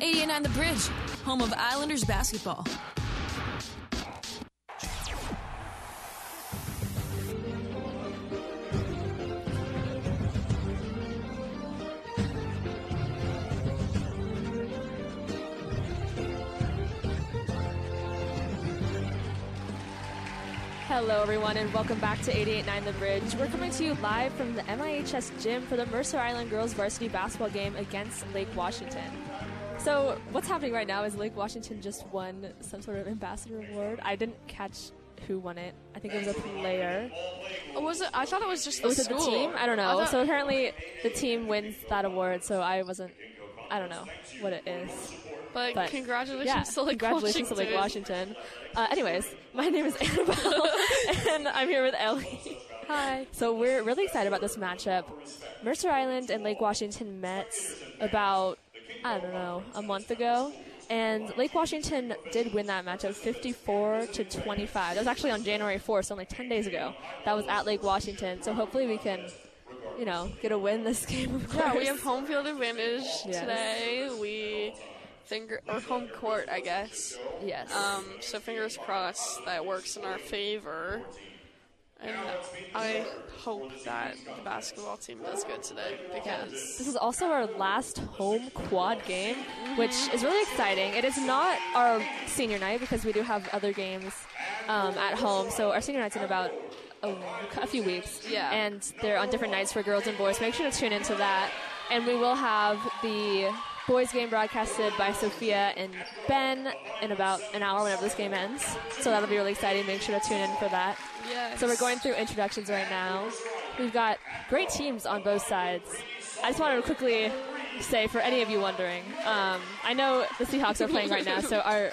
88.9 The Bridge, home of Islanders basketball. Hello, everyone, and welcome back to 88.9 The Bridge. We're coming to you live from the MIHS gym for the Mercer Island girls varsity basketball game against Lake Washington. So, what's happening right now is Lake Washington just won some sort of ambassador award. I didn't catch who won it. I think it was a player. Oh, was it? I thought it was just the Was it the team? I don't I know. thought- so apparently the team wins that award. So I wasn't. I don't know what it is. but, But congratulations yeah, to Lake congratulations Washington. to Lake Washington. Uh, anyways, my name is Annabelle, and I'm here with Ellie. Hi. So we're really excited about this matchup. Mercer Island and Lake Washington met about I don't know a month ago, and Lake Washington did win that matchup 54 to 25. That was actually on January 4th, so only 10 days ago. That was at Lake Washington. So hopefully we can, you know, get a win this game. Of Yeah, we have home field advantage Yes. today. We finger or home court, I guess. yes. Um, so fingers crossed that works in our favor. And I hope that the basketball team does good today because This is also our last home quad game, which is really exciting. It is not our senior night because we do have other games um, at home. So our senior night's in about a, a few weeks. Yeah. And they're on different nights for girls and boys. Make sure to tune into that. And we will have the boys game broadcasted by Sophia and Ben in about an hour whenever this game ends. So that'll be really exciting. Make sure to tune in for that. Yes. So we're going through introductions right now. We've got great teams on both sides. I just wanted to quickly say, for any of you wondering, um, I know the Seahawks are playing right now, so our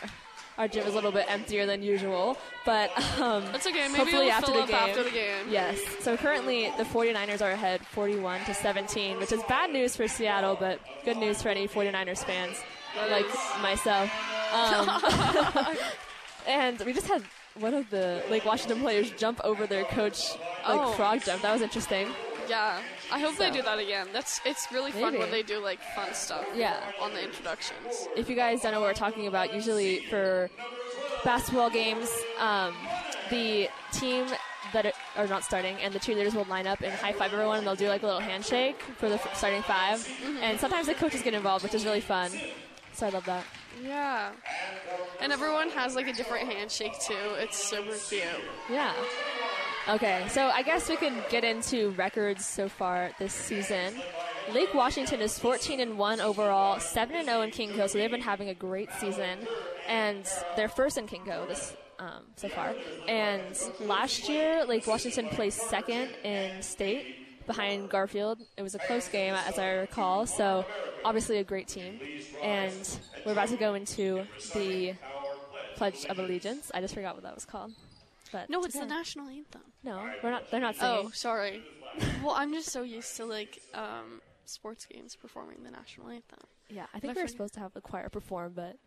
our gym is a little bit emptier than usual. But um, That's okay. Maybe hopefully after fill the up game. after the game. Yes. So currently the 49ers are ahead 41 to 17, which is bad news for Seattle, but good news for any 49ers fans That like is- myself. Um, and we just had one of the Lake Washington players jump over their coach like Oh. frog jump. That was interesting. Yeah, I hope they do that again. That's it's really fun when they do like fun stuff. Yeah. on the introductions. If you guys don't know what we're talking about, usually for basketball games, um, the team that are- are not starting and the cheerleaders will line up and high five everyone and they'll do like a little handshake for the starting 5 Mm-hmm. And sometimes the coaches get involved, which is really fun. So I love that. Yeah, and everyone has like a different handshake too. It's super cute. Yeah. Okay, so I guess we can get into records so far this season. Lake Washington is 14 and 1 overall, 7 and 0 in KingCo, so they've been having a great season, and they're first in KingCo this um, so far. And last year, Lake Washington placed second in state behind Garfield. It was a close game, as I recall. So obviously a great team, and we're about to go into the Pledge of Allegiance. I just forgot what that was called. But No, it's the national anthem. No, we're not. They're not singing. Oh, sorry. well, I'm just so used to like um, sports games performing the national anthem. yeah, I my think we were friend- supposed to have the choir perform, but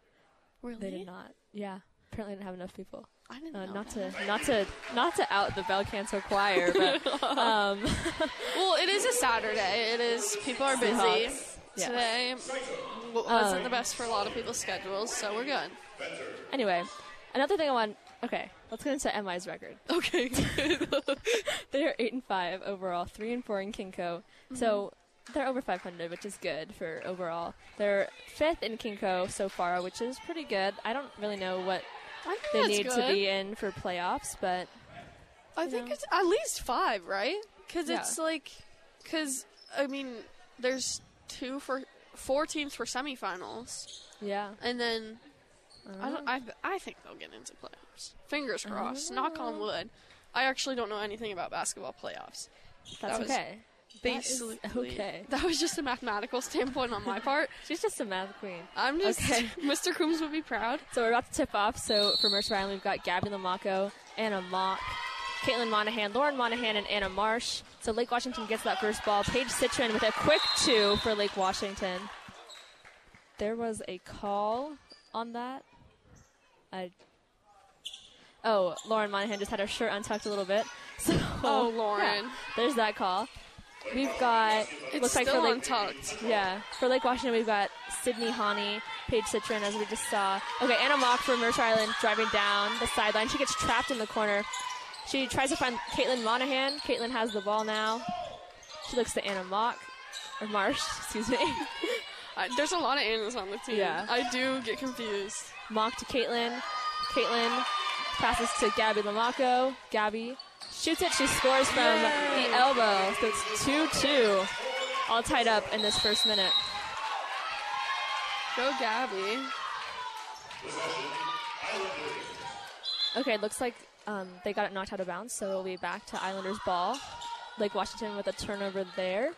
Really? they did not. Yeah, apparently didn't have enough people. I didn't Uh, know. not that. to, not to, not to out the Bel Canto choir, but um, Well, it is a Saturday. It is. People are busy. Yeah. today. wasn't Um, the best for a lot of people's schedules, so we're good. Anyway, another thing I want. Okay, let's get into MI's record. Okay. They are eight and five overall, three and four in KingCo. So they're over 500, which is good for overall. They're fifth in KingCo so far, which is pretty good. I don't really know what they need good. to be in for playoffs, but I think know. it's at least five, right? Because Yeah. it's like, because I mean, there's two for four teams for semifinals, yeah. and then I Uh-huh. don't. I I think they'll get into playoffs. Fingers crossed. Knock on wood. I actually don't know anything about basketball playoffs. That's that was okay. That is Basically, okay. That was just a mathematical standpoint on my part. She's just a math queen. I'm just Okay. Mr. Coombs would be proud. So we're about to tip off. So for Mercer Island, we've got Gabby Lamaco, Anna Mock, Caitlin Monahan, Lauren Monahan, and Anna Marsh. So Lake Washington gets that first ball. Paige Citron with a quick two for Lake Washington. There was a call on that. I. Oh, Lauren Monahan just had her shirt untucked a little bit. So Oh, Lauren. yeah, there's that call. We've got It's looks like for Lake untucked. Yeah, for Lake Washington, we've got Sydney Hani, Paige Citron, as we just saw. Okay, Anna Mock from Mercer Island driving down the sideline. She gets trapped in the corner. She tries to find Caitlin Monahan. Caitlin has the ball now. She looks to Anna Mock, or Marsh, excuse me. I, there's a lot of Annas on the team. Yeah. I do get confused. Mock to Caitlin. Caitlin passes to Gabby Lamaco. Gabby shoots it. She scores from Yay. the elbow. So it's 2 2. All tied up in this first minute. Go Gabby. Okay, it looks like um, they got it knocked out of bounds, so it'll be back to Islanders ball. Lake Washington with a turnover there.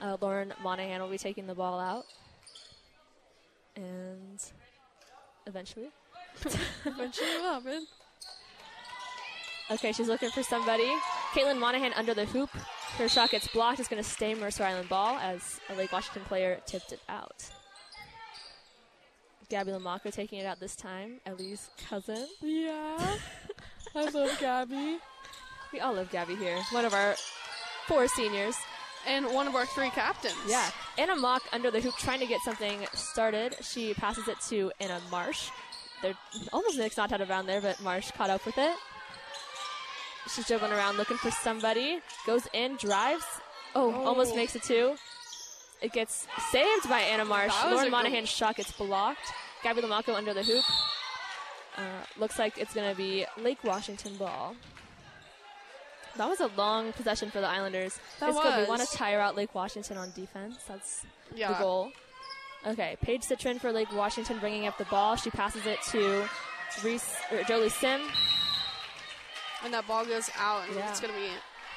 Uh, Lauren Monahan will be taking the ball out. And eventually. Eventually will happen. Okay, she's looking for somebody. Caitlin Monahan under the hoop. Her shot gets blocked. It's going to stay Mercer Island ball as a Lake Washington player tipped it out. Gabby Lamaco taking it out this time. Ellie's cousin. Yeah. I love Gabby. We all love Gabby here. One of our four seniors. And one of our three captains. Yeah. Anna Mock under the hoop trying to get something started. She passes it to Anna Marsh. They're almost mixed not out of bound there, but Marsh caught up with it. She's dribbling around looking for somebody. Goes in, drives. Oh, Oh. almost makes it two. It gets saved by Anna Marsh. Lauren Monahan's shot gets blocked. Gabby Lamaco under the hoop. Uh, looks like it's going to be Lake Washington ball. That was a long possession for the Islanders. That it's good. We want to tire out Lake Washington on defense. That's Yeah. the goal. Okay, Paige Citrin for Lake Washington bringing up the ball. She passes it to Reese, Jolie Sim. And that ball goes out, and Yeah. it's going to be.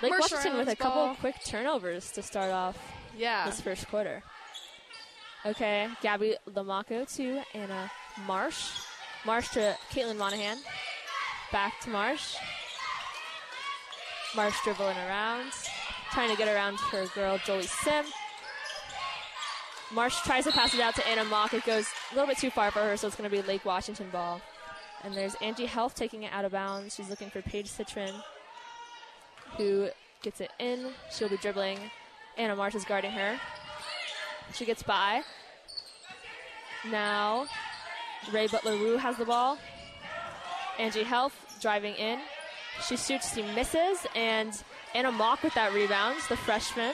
Lake Mercer Washington with a Island's couple ball. quick turnovers to start off Yeah. this first quarter. Okay, Gabby Lamaco to Anna Marsh. Marsh to Caitlin Monahan. Back to Marsh. Marsh dribbling around, trying to get around her girl Jolie Sim. Marsh tries to pass it out to Anna Mock. It goes a little bit too far for her, so it's going to be Lake Washington ball. And there's Angie Health taking it out of bounds. She's looking for Paige Citrin, who gets it in. She'll be dribbling. Anna Marsh is guarding her. She gets by. Now, Ray Butler Wu has the ball. Angie Health driving in. She shoots, she misses, and Anna Mock with that rebound, the freshman.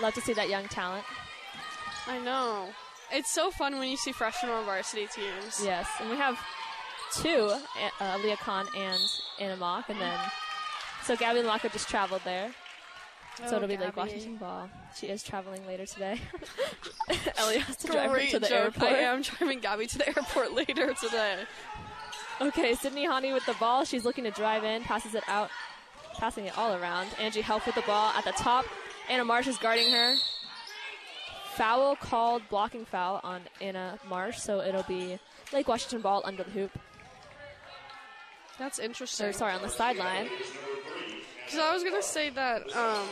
Love to see that young talent. I know. It's so fun when you see freshmen on varsity teams. Yes, and we have two, uh, Leah Khan and Anna Mock, and then so Gabby Lamaco just traveled there. so Oh, it'll be Lake Washington ball. She is traveling later today. Ellie has to drive her to the joke. airport. I am driving Gabby to the airport later today. Okay, Sydney Hani with the ball. She's looking to drive in, passes it out, passing it all around. Angie Help with the ball at the top. Anna Marsh is guarding her. Foul called, blocking foul on Anna Marsh, so it'll be Lake Washington ball under the hoop. That's interesting. Or sorry, on the sideline. Because I was gonna say that um,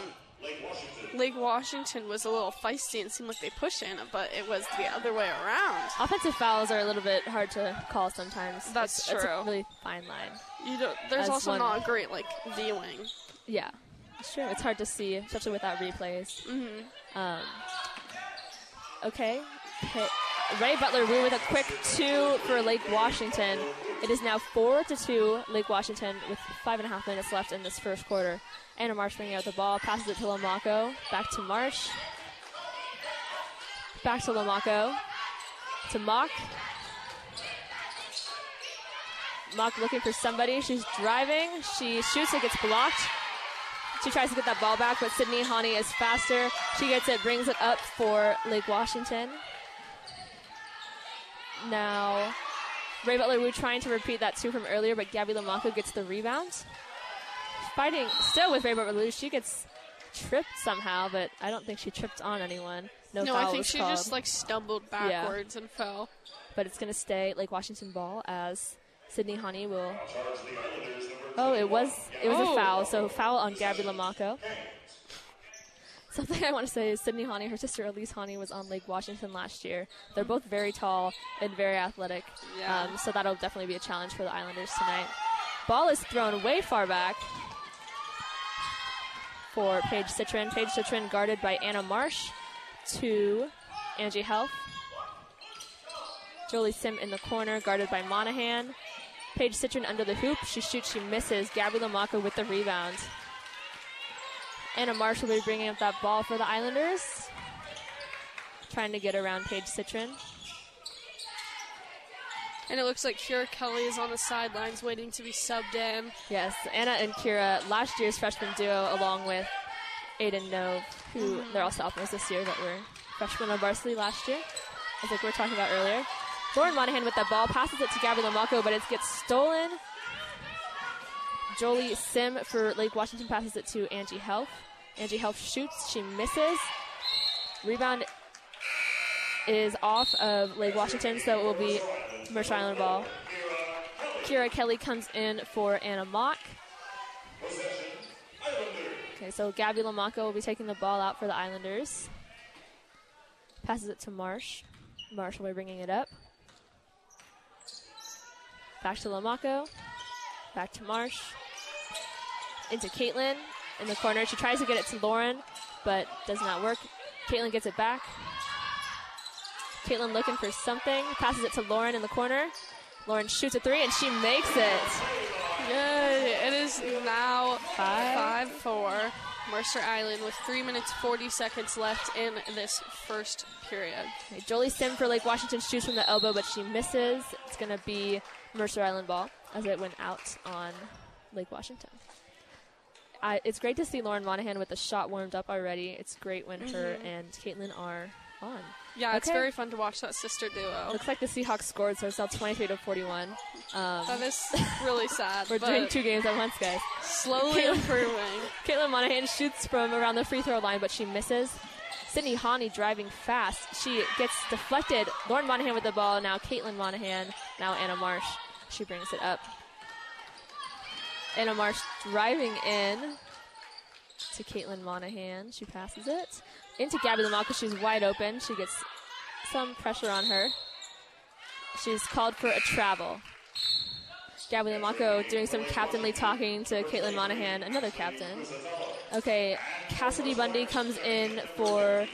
Lake Washington was a little feisty and seemed like they pushed in, but it was the other way around. Offensive fouls are a little bit hard to call sometimes. That's it's, It's a true. really fine line. You don't. There's As also one- not great like viewing. Yeah, it's true. It's hard to see, especially without replays. Mm-hmm. Um, okay. Ray Butler Wu with a quick two for Lake Washington. It is now four to two Lake Washington with five and a half minutes left in this first quarter. Anna Marsh bringing out the ball, passes it to Lamaco. Back to Marsh. Back to Lamaco. To Mock. Mock looking for somebody. She's driving. She shoots. It gets blocked. She tries to get that ball back, but Sydney Hani is faster. She gets it, brings it up for Lake Washington. Now, Ray Butler Wu trying to repeat that two from earlier, but Gabby Lamaco gets the rebound. Fighting still with Ray Butler Wu. She gets tripped somehow, but I don't think she tripped on anyone. No, No, I think she called, just like stumbled backwards and fell. but it's going to stay Lake Washington ball as Sydney Hani will. Oh, it was it was Oh. a foul. So foul on Gabby Lamaco. Something I want to say is Sydney Hani, her sister Elise Hani, was on Lake Washington last year. They're both very tall and very athletic. Yeah. Um, so that'll definitely be a challenge for the Islanders tonight. Ball is thrown way far back for Paige Citrin. Paige Citrin guarded by Anna Marsh to Angie Health. Jolie Sim in the corner, guarded by Monahan. Paige Citrin under the hoop. She shoots, she misses. Gabby Lamaco with the rebound. Anna Marsh will be bringing up that ball for the Islanders. Trying to get around Paige Citron. And it looks like Kira Kelly is on the sidelines waiting to be subbed in. Yes, Anna and Kira, last year's freshman duo, along with Aiden Nove, who mm-hmm. they're all sophomores this year, but were freshmen on varsity last year, as like we were talking about earlier. Lauren Monahan with that ball passes it to Gabby Lamaco, but it gets stolen. Jolie Sim for Lake Washington passes it to Angie Health. Angie Health shoots, she misses. Rebound is off of Lake Washington, so it will be Mercer Island ball. Kira Kelly comes in for Anna Mock. Okay, so Gabby Lamaco will be taking the ball out for the Islanders. Passes it to Marsh. Marsh will be bringing it up. Back to Lamaco. Back to Marsh. Into Caitlin in the corner. She tries to get it to Lauren, but does not work. Caitlin gets it back. Caitlin looking for something. Passes it to Lauren in the corner. Lauren shoots a three and she makes it. Yay! It is now Five. 5 4. Mercer Island with 3 minutes 40 seconds left in this first period. Okay, Jolie Sim for Lake Washington shoots from the elbow, but she misses. It's going to be Mercer Island ball as it went out on Lake Washington. I, it's great to see Lauren Monahan with the shot warmed up already. It's great when her and Caitlin are on. Yeah, it's very fun to watch that sister duo. Looks like the Seahawks scored, so it's now 23 to 41. Um, That is really sad. we're doing two games at once, guys. slowly Caitlin- improving. Caitlin Monahan shoots from around the free throw line, but she misses. Sydney Hani driving fast. She gets deflected. Lauren Monahan with the ball. Now Caitlin Monahan. Now Anna Marsh. She brings it up. Anna Marsh driving in to Caitlin Monahan. She passes it into Gabby Lamaco. She's wide open. She gets some pressure on her. She's called for a travel. Gabby Lamaco doing some captainly talking to Caitlin Monahan, another captain. Okay, Cassidy Bundy comes in for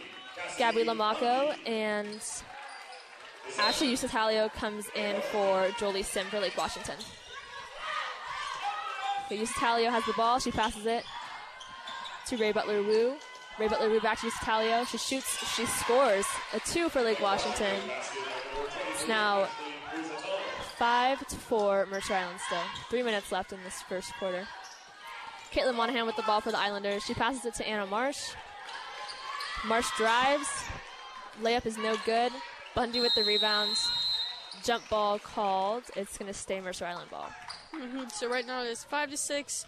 Gabby Lamaco, and Ashley Usatalio comes in for Jolie Sim for Lake Washington. Okay, Usatalio has the ball. She passes it to Ray Butler Wu. Ray Butler Wu back to Usatalio. She shoots. She scores a two for Lake Washington. It's now five to four, Mercer Island still. Three minutes left in this first quarter. Caitlin Monahan with the ball for the Islanders. She passes it to Anna Marsh. Marsh drives. Layup is no good. Bundy with the rebounds. Jump ball called. It's going to stay Mercer Island ball. Mhm. So right now it is 5 to 6.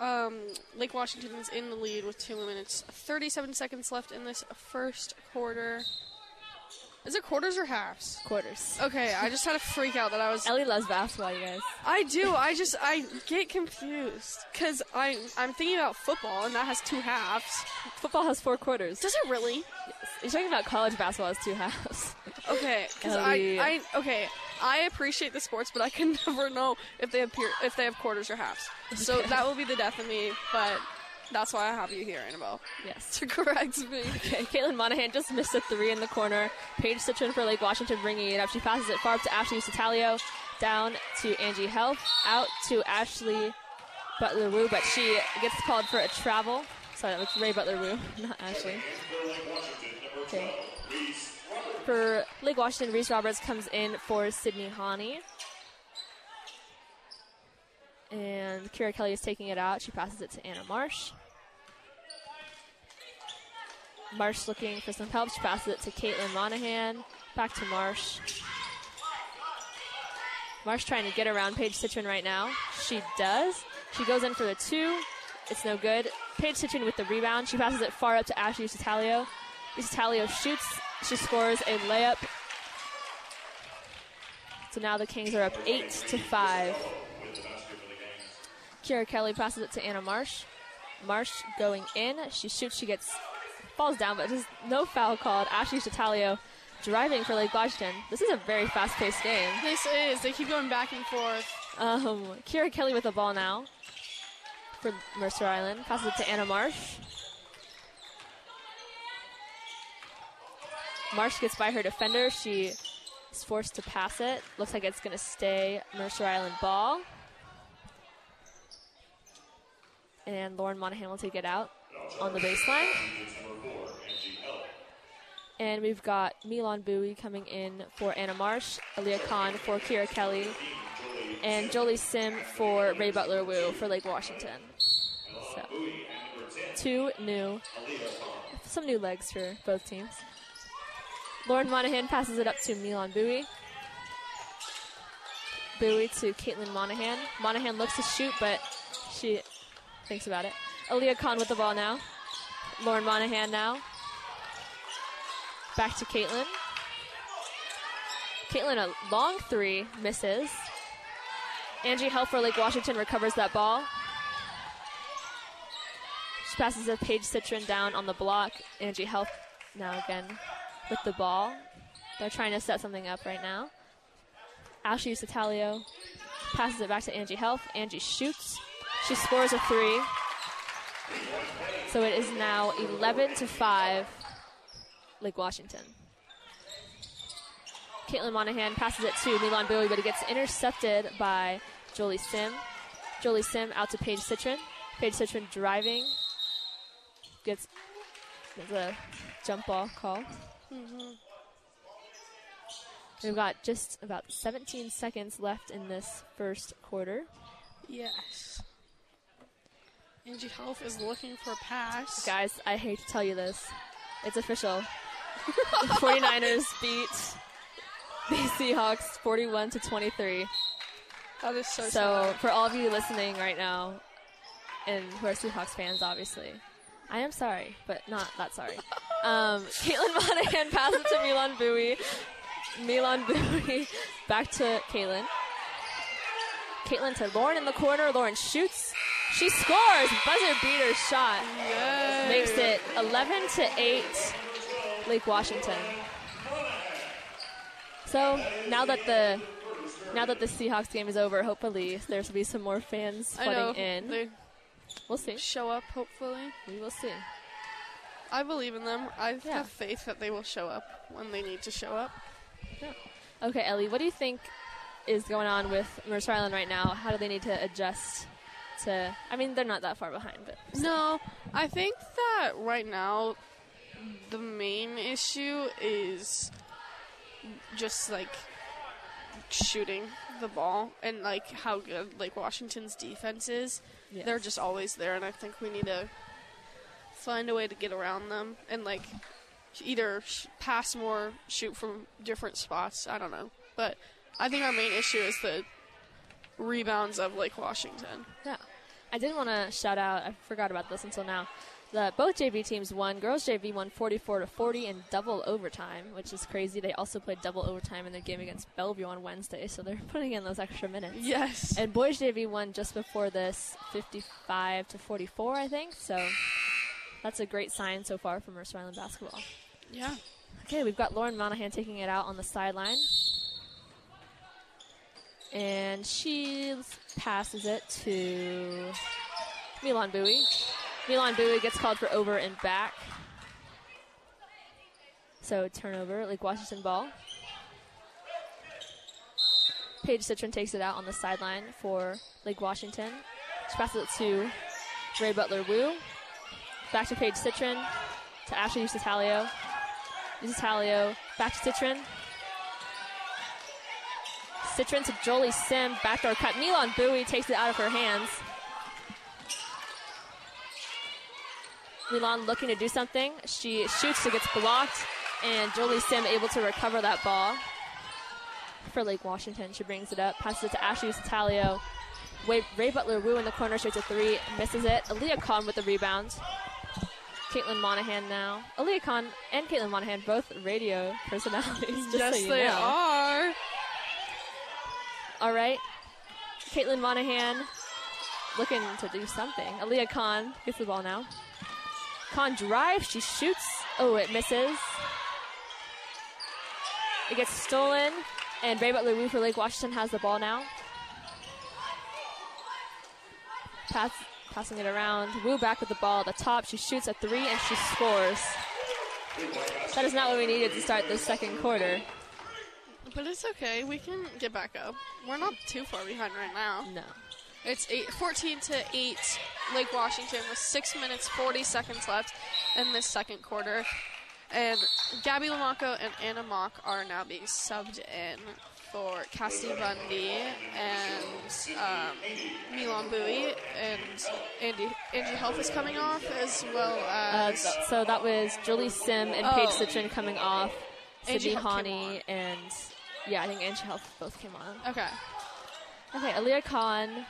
Um, Lake Washington is in the lead with 2 minutes 37 seconds left in this first quarter. Is it quarters or halves? Quarters. Okay, I just had a freak out that I was Ellie loves basketball, you guys. I do. I just I get confused because I I'm thinking about football and that has two halves. Football has four quarters. Does it really? You're talking about college basketball has two halves. Okay, because I, I okay I appreciate the sports, but I can never know if they appear if they have quarters or halves. So Okay. that will be the death of me. But that's why I have you here, Annabelle, yes. to correct me. Okay, Caitlin Monahan just missed a three in the corner. Paige Citron for Lake Washington bringing it up. She passes it far up to Ashley Satalio, down to Angie Health, out to Ashley Butler Wu, but she gets called for a travel. Sorry, that was Ray Butler Wu, not Ashley. Okay. For Lake Washington, Reese Roberts comes in for Sydney Hani. And Kira Kelly is taking it out. She passes it to Anna Marsh. Marsh looking for some help. She passes it to Caitlin Monahan. Back to Marsh. Marsh trying to get around Paige Citron right now. She does. She goes in for the two. It's no good. Paige Citron with the rebound. She passes it far up to Ashley Sitalio. Sitalio shoots. She scores a layup. So now the Kings are up eight to five. Kira Kelly passes it to Anna Marsh. Marsh going in. She shoots. She gets falls down, but just no foul called. Ashley Chatalio driving for Lake Washington. This is a very fast-paced game. This is. They keep going back and forth. Um, Kira Kelly with the ball now for Mercer Island. Passes it to Anna Marsh. Marsh gets by her defender. She is forced to pass it. Looks like it's going to stay Mercer Island ball. And Lauren Monahan will take it out on the baseline. And we've got Milan Bowie coming in for Anna Marsh, Aaliyah Khan for Kira Kelly, and Jolie Sim for Ray Butler Wu for Lake Washington. So, two new, some new legs for both teams. Lauren Monahan passes it up to Milan Bowie. Bowie to Caitlin Monahan. Monahan looks to shoot, but she thinks about it. Aaliyah Khan with the ball now. Lauren Monahan now. Back to Caitlin. Caitlin, a long three, misses. Angie Helfer, Lake Washington, recovers that ball. She passes a Paige Citron down on the block. Angie Helf now again with the ball. They're trying to set something up right now. Ashley Citalio passes it back to Angie Helf. Angie shoots. She scores a three. So it is now 11 to 5, Lake Washington. Caitlin Monahan passes it to Milan Bowie, but it gets intercepted by Jolie Sim. Jolie Sim out to Paige Citron. Paige Citron driving. Gets, the jump ball call. Mm-hmm. We've got just about 17 seconds left in this first quarter. Yes. Angie Health is looking for a pass. Guys, I hate to tell you this. It's official. the 49ers beat the Seahawks 41 to 23. That is so, So, sad. for all of you listening right now, and who are Seahawks fans, obviously, I am sorry, but not that sorry. Um, Caitlin Monahan passes to Milan Bowie. Milan Bowie back to Caitlin. Caitlin to Lauren in the corner. Lauren shoots. She scores. Buzzer beater shot. Yay. Makes it 11 to 8, Lake Washington. So now that the now that the Seahawks game is over, hopefully there's will be some more fans flooding in. They We'll see. show up, hopefully. We will see. I believe in them. I Yeah. have faith that they will show up when they need to show up. Yeah. Okay, Ellie, what do you think is going on with Mercer Island right now? How do they need to adjust to? I mean, they're not that far behind, but No, I think that right now the main issue is just like shooting the ball and like how good like Washington's defense is. Yes. They're just always there, and I think we need to find a way to get around them and like either sh- pass more, shoot from different spots. I don't know, but I think our main issue is the rebounds of Lake Washington. Yeah. I did want to shout out, I forgot about this until now, that both JV teams won. Girls JV won 44 to 40 in double overtime, which is crazy. They also played double overtime in their game against Bellevue on Wednesday, so they're putting in those extra minutes. Yes. And boys JV won just before this 55 to 44, I think. So that's a great sign so far for Mercer Island basketball. Yeah. Okay, we've got Lauren Monahan taking it out on the sideline. And she passes it to Milan Bowie. Milan Bowie gets called for over and back. So turnover, Lake Washington ball. Paige Citron takes it out on the sideline for Lake Washington. She passes it to Ray Butler Wu. Back to Paige Citron. To Ashley Usitalio. Usitalio. Back to Citron. Citron to Jolie Sim. Backdoor cut. Milan Bowie takes it out of her hands. Milan looking to do something. She shoots, it gets blocked, and Jolie Sim able to recover that ball for Lake Washington. She brings it up, passes it to Ashley Usitalio. Ray, Butler Wu in the corner shoots a three, misses it. Aaliyah Khan with the rebound. Caitlin Monahan now. Aaliyah Khan and Caitlin Monahan, both radio personalities, just yes, so they know. are. All right. Caitlin Monahan looking to do something. Aaliyah Khan gets the ball now. Khan drives. She shoots. Oh, it misses. It gets stolen. And Ray Butler Wu for Lake Washington has the ball now. Pass, passing it around. Wu back with the ball at the top. She shoots a three and she scores. That is not what we needed to start the second quarter. But it's okay. We can get back up. We're not too far behind right now. No. It's eight, 14 to 8 Lake Washington with 6 minutes 40 seconds left in this second quarter. And Gabby Lamaco and Anna Mock are now being subbed in for Cassie Bundy and um, Milan Bowie. And Andy, Angie Health is coming off as well Uh, as. th- so that was Julie Sim and Paige Oh. Citron coming off. Angie Hani and yeah, I think Angie Health both came on. okay. Okay, Aaliyah Khan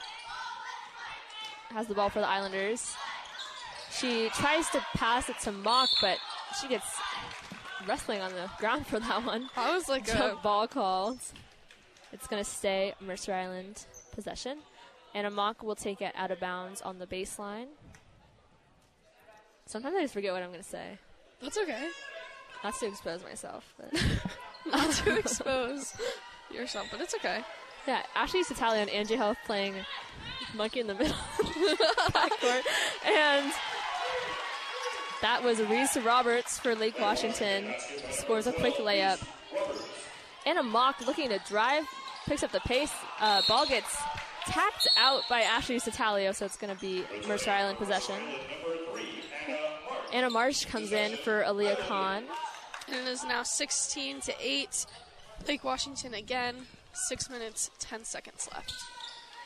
has the ball for the Islanders. She tries to pass it to Mock, but she gets wrestling on the ground for that one. That was like a. Ball called. It's going to stay Mercer Island possession. Anna Mock will take it out of bounds on the baseline. Sometimes I just forget what I'm going to say. That's okay. Not to expose myself, but Not to expose yourself, but it's okay. yeah. Ashley Satalia and Angie Health playing monkey in the middle backcourt, and that was Reese Roberts for Lake Washington scores a quick layup. Anna Mock looking to drive, picks up the pace. Uh, ball gets tapped out by Ashley Satalio, so it's going to be Mercer Island possession. Anna Marsh comes in for Aaliyah Khan. And it is now 16 to 8. Lake Washington again. Six minutes, 10 seconds left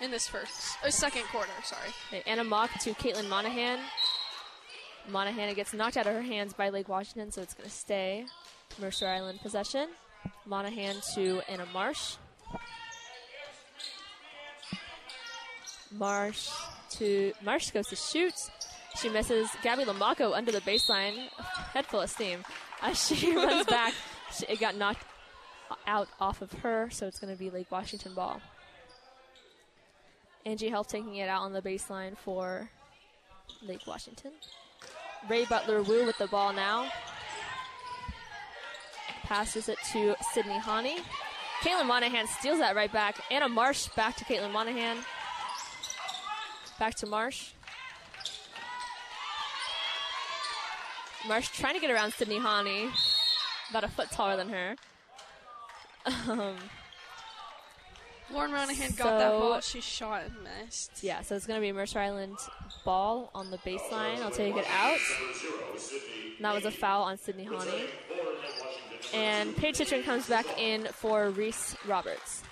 in this first, uh, second quarter. Sorry. Okay, Anna Mock to Caitlin Monahan. Monahan gets knocked out of her hands by Lake Washington, so it's going to stay Mercer Island possession. Monahan to Anna Marsh. Marsh to Marsh goes to shoot. She misses. Gabby Lamaco under the baseline, head full of steam. As she runs back, she, it got knocked out off of her, so it's going to be Lake Washington ball. Angie Health taking it out on the baseline for Lake Washington. Ray Butler Wu with the ball now. Passes it to Sydney Hani. Caitlin Monahan steals that right back. Anna Marsh back to Caitlin Monahan. Back to Marsh. Marsh trying to get around Sydney Hani. About a foot taller than her. Um, Lauren Monahan got that ball. She shot and missed. Yeah, so it's going to be Mercer Island ball on the baseline. I'll take it out. And that was a foul on Sydney Hani. And Paige Citron comes back in for Reese Roberts.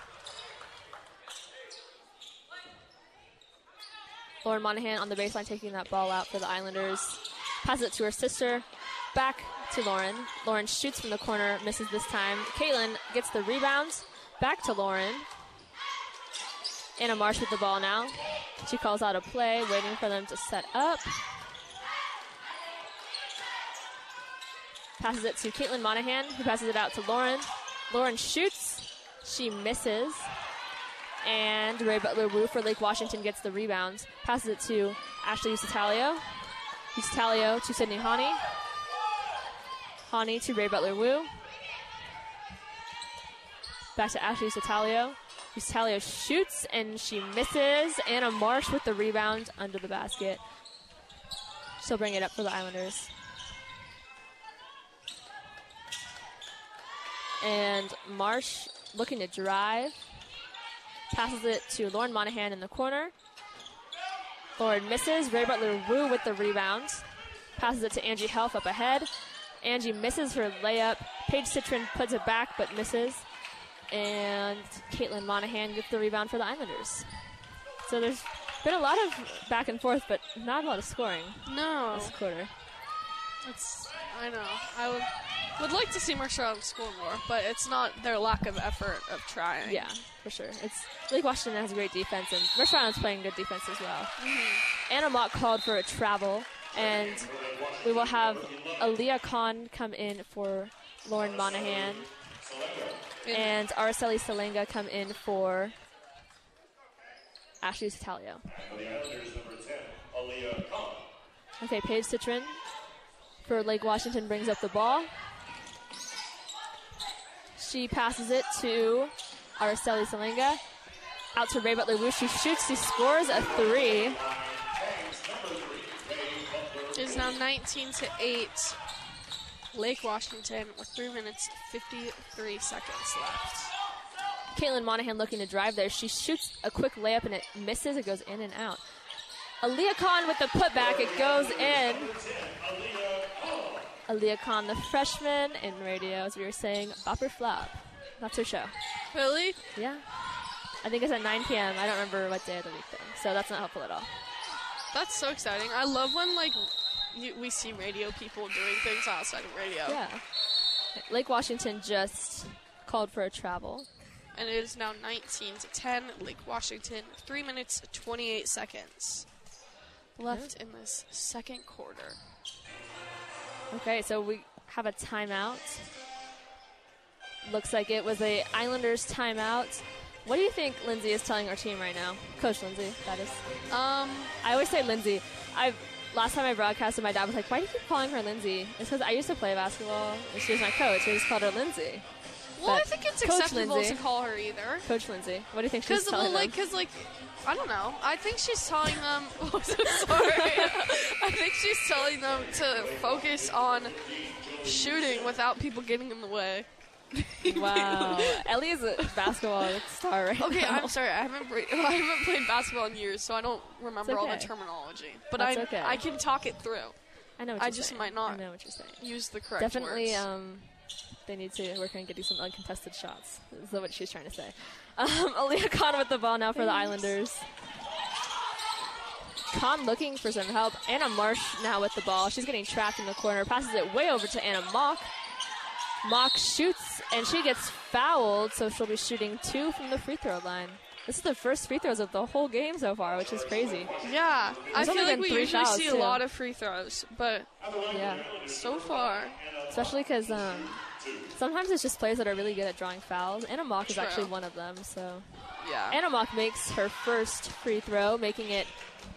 Lauren Monahan on the baseline taking that ball out for the Islanders. Passes it to her sister. Back to Lauren. Lauren shoots from the corner, misses this time. Caitlin gets the rebound. Back to Lauren. Anna Marsh with the ball now. She calls out a play, waiting for them to set up. Passes it to Caitlin Monahan, who passes it out to Lauren. Lauren shoots. She misses. And Ray Butler Wu for Lake Washington gets the rebound. Passes it to Ashley Usitalio. Usitalio to Sydney Hani. Hani to Ray Butler Wu. Back to Ashley Usitalio. Usitalio shoots and she misses. Anna Marsh with the rebound under the basket. She'll bring it up for the Islanders. And Marsh looking to drive. Passes it to Lauren Monahan in the corner. Lauren misses. Ray Butler Wu with the rebound. Passes it to Angie Health up ahead. Angie misses her layup. Paige Citrin puts it back but misses. And Caitlin Monahan gets the rebound for the Islanders. So there's been a lot of back and forth, but not a lot of scoring No, this quarter. it's. I know. I would would like to see Island score more, but it's not their lack of effort of trying. Yeah, for sure. It's Lake Washington has a great defense, and Island's playing good defense as well. Mm-hmm. Anna Mock called for a travel, and we will have Aaliyah Khan come in for Lauren Monahan, and Araceli Salenga come in for Ashley Satalio. Okay, Paige Citrin for Lake Washington brings up the ball. She passes it to Araceli Salenga. Out to Ray Butler Wu. She shoots. She scores a three. It is now 19 to 8. Lake Washington with 3 minutes 53 seconds left. Caitlin Monahan looking to drive there. She shoots a quick layup and it misses. It goes in and out. Aaliyah Khan with the putback. It goes in. Aaliyah Khan, the freshman in radio, as we were saying, Bopper Flop. That's her show. Really? Yeah. I think it's at 9 p.m. I don't remember what day of the week though, so that's not helpful at all. That's so exciting. I love when like you, we see radio people doing things outside of radio. Yeah. Lake Washington just called for a travel. And it is now 19 to 10. Lake Washington, three minutes 28 seconds left in this second quarter. Okay, so we have a timeout. Looks like it was a Islanders timeout. What do you think Lindsay is telling our team right now? Coach Lindsay, that is. Um, I always say Lindsay. I last time I broadcasted, my dad was like, "Why do you keep calling her Lindsay?" It's because I used to play basketball, and she was my coach. We just called her Lindsay. well, I But think it's Coach acceptable Lindsay. to call her either. Coach Lindsay, what do you think she's Because, telling well, like, them? cause, like, I don't know. I think she's telling them. Oh, so sorry. I think she's telling them to focus on shooting without people getting in the way. Wow, Ellie is a basketball star right Okay, now. I'm sorry. I haven't I haven't played basketball in years, so I don't remember all the okay. terminology. But That's I okay. I can talk it through. I know. What I you're just saying. might not I know what you're saying. Use the correct Definitely, words. um, they need to work on getting some uncontested shots. Is that what she's trying to say. Um, Aaliyah Khan with the ball now for the Islanders. Khan looking for some help. Anna Marsh now with the ball. She's getting trapped in the corner. Passes it way over to Anna Mock. Mock shoots and she gets fouled, so she'll be shooting two from the free throw line. This is the first free throws of the whole game so far, which is crazy. yeah, I feel like we usually see too. a lot of free throws, but Yeah. so far, Especially because um, sometimes it's just players that are really good at drawing fouls. Anna Mock is actually one of them. So yeah. Anna Mock makes her first free throw, making it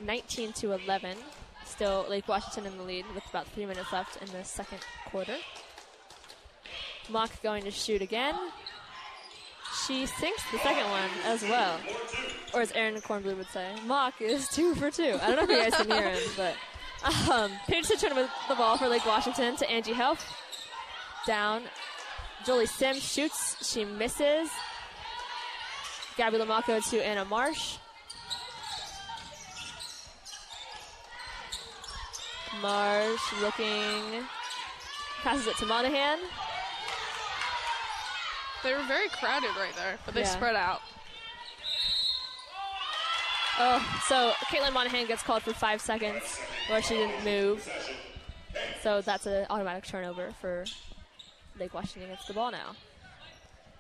19 to 11. Still Lake Washington in the lead with about three minutes left in the second quarter. Mock going to shoot again. She sinks the second one as well. Or as Aaron Cornblue would say, Mock is two for two. I don't know if you guys can hear him, but um, Paige Citron with the ball for Lake Washington to Angie Helf. Down. Jolie Sims shoots. She misses. Gabby Lamaco to Anna Marsh. Marsh looking. Passes it to Monahan. They were very crowded right there, but they Yeah. spread out. Oh, so Caitlin Monahan gets called for five seconds where she didn't move. So that's an automatic turnover for Lake Washington gets the ball now.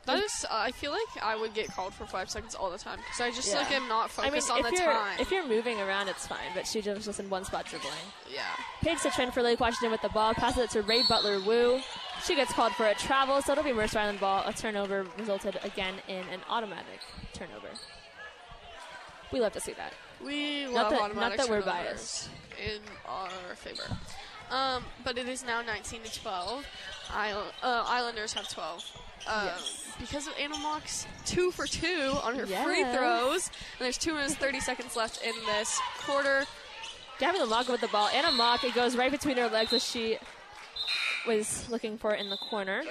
That is, uh, I feel like I would get called for five seconds all the time because I just Yeah. like am not focused I mean, on if the you're time. if you're moving around, it's fine. But she just was just in one spot dribbling. yeah. Paige trend for Lake Washington with the ball. Passes it to Ray Butler Wu. She gets called for a travel, so it'll be Mercer Island ball. A turnover resulted again in an automatic turnover. We love to see that. We Not love that- automatic not that we're biased. in our favor. Um, but it is now 19 to 12. Isle- uh, Islanders have 12. Uh, Yes. Because of Anna Mock's two for two on her free throws, and there's two minutes 30 seconds left in this quarter. Gabby Lamaco with the ball. Anna Mock, it goes right between her legs as she was looking for in the corner.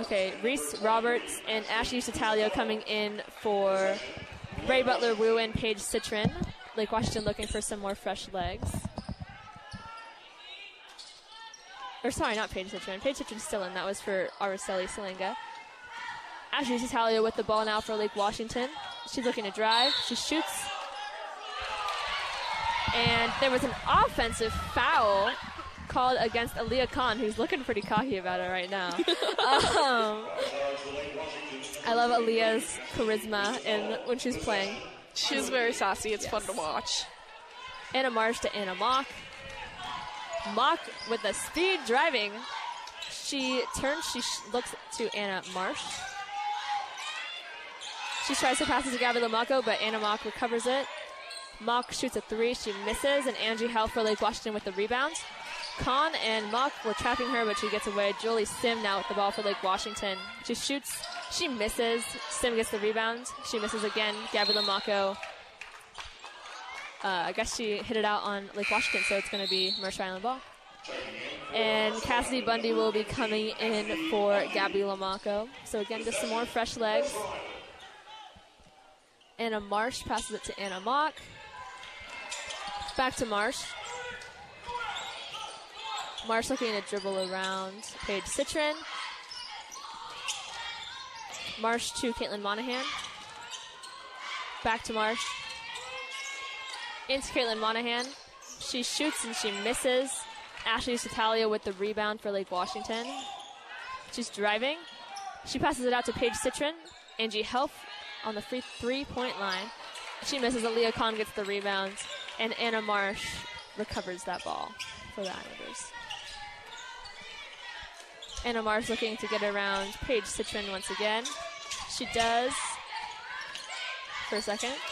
Okay, Reese Roberts and Ashley Citalio coming in for Ray Butler Wu and Paige Citrin. Lake Washington looking for some more fresh legs. Or sorry, not Paige Citrin. Paige Citron's still in. That was for Araceli Salinga. Ashley Citalio with the ball now for Lake Washington. She's looking to drive. She shoots. And there was an offensive foul called against Aaliyah Khan, who's looking pretty cocky about it right now. um, I love Aaliyah's charisma and when she's playing. She's very sassy. It's fun to watch. Anna Marsh to Anna Mock. Mock with the speed driving. She turns, she sh- looks to Anna Marsh. She tries to pass it to Gabby Lamaco, but Anna Mock recovers it. Mock shoots a three, she misses, and Angie Hell for Lake Washington with the rebound. Khan and Mock were trapping her, but she gets away. Julie Sim now with the ball for Lake Washington. She shoots, she misses. Sim gets the rebound. She misses again. Gabby Lamaco uh, I guess she hit it out on Lake Washington, so it's going to be Mercer Island ball. And Cassidy Bundy will be coming in for Gabby Lamaco. So again, just some more fresh legs. Anna Marsh passes it to Anna Mock. Back to Marsh. Marsh looking to dribble around Paige Citron. Marsh to Caitlin Monahan. Back to Marsh. Into Caitlin Monahan. She shoots and she misses. Ashley Satalia with the rebound for Lake Washington. She's driving. She passes it out to Paige Citron. Angie Helf on the free three point line. She misses. Aaliyah Khan gets the rebound. And Anna Marsh recovers that ball for the Islanders. Anna Marsh looking to get around Paige Citron once again. She does for a second.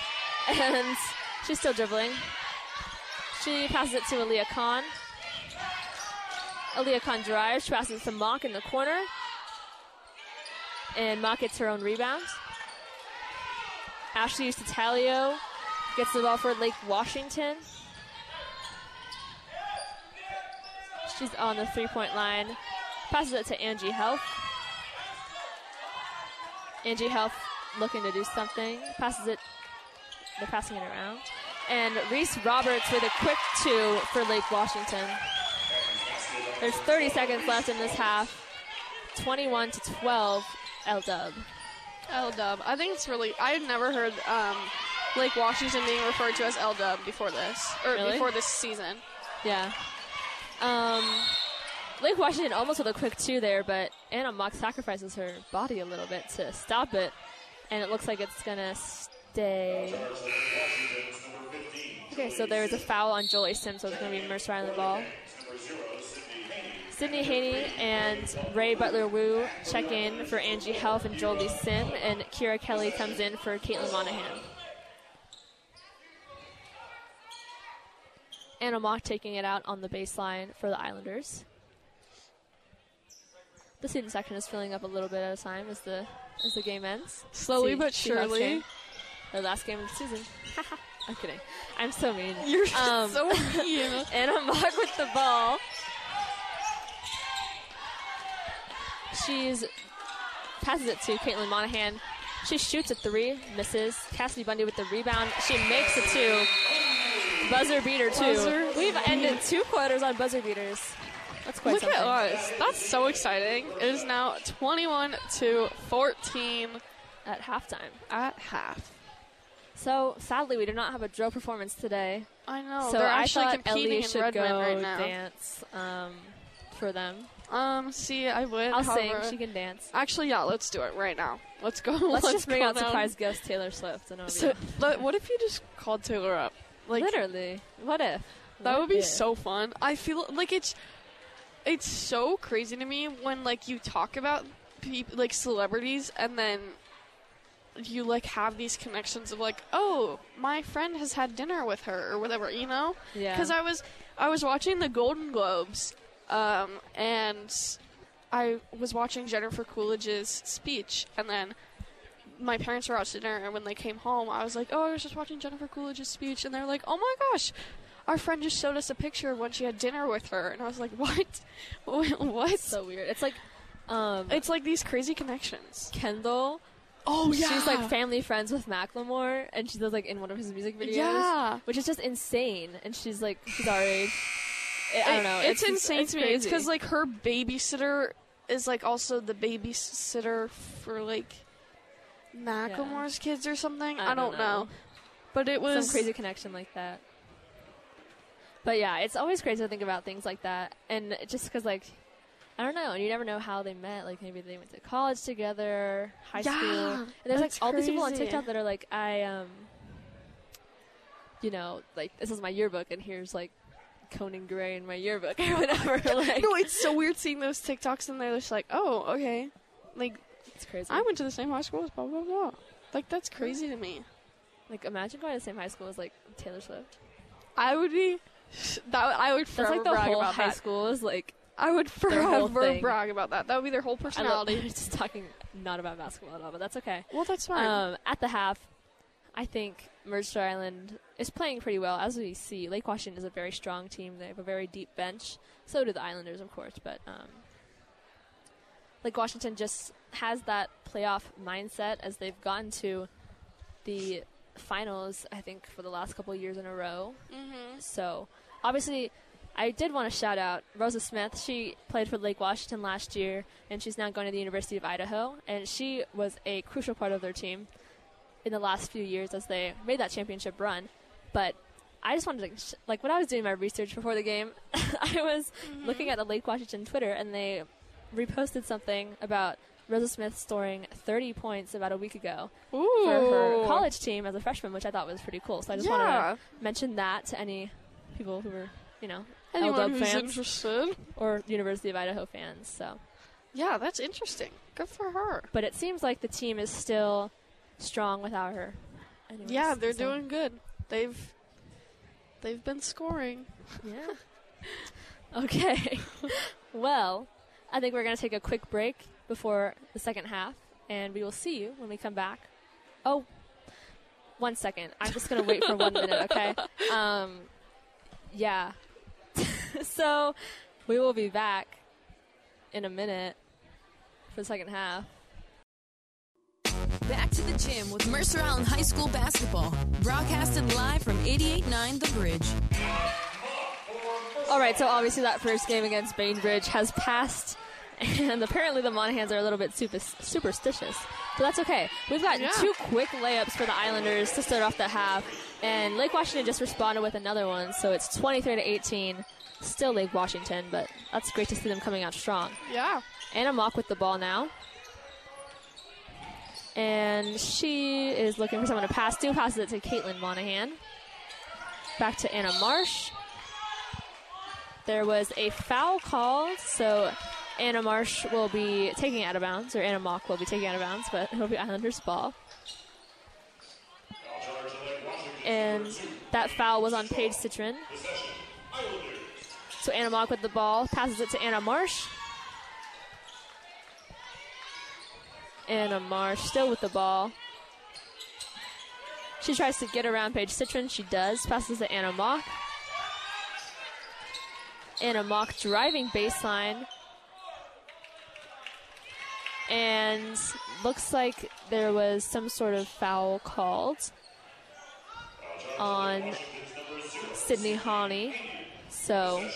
And she's still dribbling. She passes it to Aaliyah Khan. Aaliyah Khan drives. She passes it to Mock in the corner. And Mock gets her own rebound. Ashley Tatalio gets the ball for Lake Washington. She's on the three point line. Passes it to Angie Health. Angie Health looking to do something. Passes it. They're passing it around. And Reese Roberts with a quick two for Lake Washington. There's 30 seconds left in this half. 21 to 12, L Dub. L Dub. I think it's really. I had never heard um, Lake Washington being referred to as L Dub before this, or Really? before this season. Yeah. Um, Lake Washington almost with a quick two there, but Anna Mock sacrifices her body a little bit to stop it, and it looks like it's gonna stay. Okay, so there is a foul on Jolie Sims, so it's gonna be Mercer Island ball. Sydney Hani and Ray Butler Wu check in for Angie Health and Jolie Sim, and Kira Kelly comes in for Caitlin Monahan. Anna Mock taking it out on the baseline for the Islanders. The student section is filling up a little bit at a time as the as the game ends. Slowly See- but surely. The last game of the season. I'm kidding. I'm so mean. You're Um, so mean. Anna Mock with the ball. She's passes it to Caitlin Monahan. She shoots a three, misses. Cassidy Bundy with the rebound. She makes a two. Buzzer beater two. Buzzer We've ended two quarters on buzzer beaters. That's quite Look something. at us. That's so exciting. It is now 21 to 14 At halftime. at half. So sadly, we do not have a drill performance today. I know. so They're I actually thought competing Ellie in should Redmond go right now. dance um, for them. Um, see, I would. I'll sing. She can dance. Actually, yeah, let's do it right now. Let's go. Let's, just bring out down. surprise guest Taylor Swift. And it'll be So, but what if you just called Taylor up? Like Literally. What if? that What would be if? so fun. I feel like it's it's so crazy to me when like you talk about people like celebrities and then you like have these connections of like, oh, my friend has had dinner with her or whatever, you know? Yeah. Because I was I was watching the Golden Globes, um, and I was watching Jennifer Coolidge's speech, and then my parents were out to dinner, and when they came home, I was like, "Oh, I was just watching Jennifer Coolidge's speech," and they're like, "Oh my gosh." Our friend just showed us a picture of when she had dinner with her, and I was like, "What? what?" so weird. It's like um, it's like these crazy connections. Kendall. Oh yeah. She's like family friends with Macklemore, and she does like in one of his music videos. Yeah. Which is just insane. And she's like, she's our age. I I don't know. It's, insane it's to me. It's because like her babysitter is like also the babysitter for like Macklemore's kids or something. I, don't, know. But it was some crazy connection like that. But yeah, it's always crazy to think about things like that, and just because like I don't know, and you never know how they met. Like maybe they went to college together, high Yeah, school, and there's like all these people on. TikTok that are like, I um, you know, like this is my yearbook, and here's like Conan Gray in my yearbook or whatever. like, No, it's so weird seeing those TikToks and they're just like, oh, okay. Like it's crazy. I went to the same high school as blah blah blah. Like that's crazy to me. like imagine going to the same high school as like Taylor Swift. I would be. That I would That's forever like the brag whole about high that. school is like I would whole forever thing. brag about that. That would be their whole I love, personality. just talking not about basketball at all, but that's okay. well, that's fine. Um, at the half, I think Mercer Island is playing pretty well. As we see, Lake Washington is a very strong team. They have a very deep bench. So do the Islanders, of course. But um, Lake Washington just has that playoff mindset as they've gotten to the finals, I think, for the last couple of years in a row. Mm-hmm. So obviously, I did want to shout out Rosa Smith. She played for Lake Washington last year, and she's now going to the University of Idaho. And she was a crucial part of their team in the last few years as they made that championship run. But I just wanted to, sh- like, when I was doing my research before the game, I was looking at the Lake Washington Twitter, and they reposted something about Rosa Smith scoring 30 points about a week ago Ooh. for her college team as a freshman, which I thought was pretty cool. So I just wanted to mention that to any people who were, you know, Anyone who's fans interested. or University of Idaho fans. So, Yeah, that's interesting. Good for her. but it seems like the team is still strong without her. Anyways, Yeah, they're so- doing good. They've they've been scoring. Yeah. okay. well, I think we're going to take a quick break before the second half, and we will see you when we come back. Oh, one second. I'm just going to wait for one minute, okay? Um, yeah. so we will be back in a minute for the second half. Back to the gym with Mercer Island High School basketball. Broadcasted live from 88.9 The Bridge. All right, so obviously that first game against Bainbridge has passed, and apparently the Monahans are a little bit super, superstitious. But that's okay. We've got Yeah. two quick layups for the Islanders to start off the half, and Lake Washington just responded with another one, so it's 23 to 18. Still Lake Washington, but that's great to see them coming out strong. Yeah. Anna Mock with the ball now. And she is looking for someone to pass to. Passes it to Caitlin Monahan. Back to Anna Marsh. There was a foul called, so Anna Marsh will be taking out of bounds, or Anna Mock will be taking out of bounds, but it'll be Islanders' ball. And that foul was on Paige Citron. So Anna Mock with the ball, passes it to Anna Marsh. Anna Marsh still with the ball. She tries to get around Paige Citron. She does. Passes to Anna Mock. Anna Mock driving baseline. And looks like there was some sort of foul called on Sydney Hani. So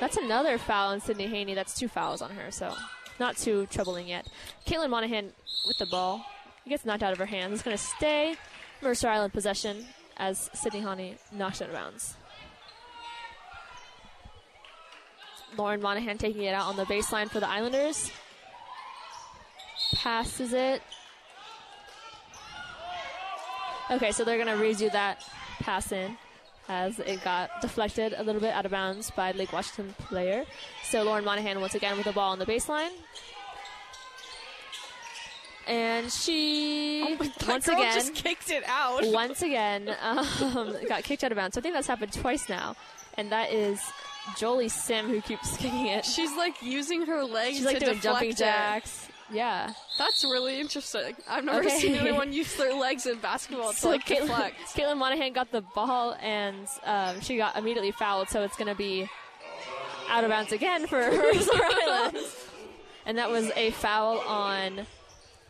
that's another foul on Sydney Hani. That's two fouls on her, so not too troubling yet. Caitlin Monahan with the ball. He gets knocked out of her hands. It's going to stay Mercer Island possession as Sydney Hani knocks it out bounds. Lauren Monahan taking it out on the baseline for the Islanders. Passes it. Okay, so they're going to redo that pass in as it got deflected a little bit out of bounds by Lake Washington player. So Lauren Monahan once again with the ball on the baseline. And she once again just kicked it out. once again um, got kicked out of bounds. So I think that's happened twice now. And that is Jolie Sim who keeps kicking it. She's like using her legs She's like to doing jumping it. jacks. Yeah. That's really interesting. I've never Okay. seen anyone use their legs in basketball to So like Caitlin, deflect. Caitlin Monahan got the ball and um, she got immediately fouled, so it's going to be out of bounds again for Mercer Island. And that was a foul on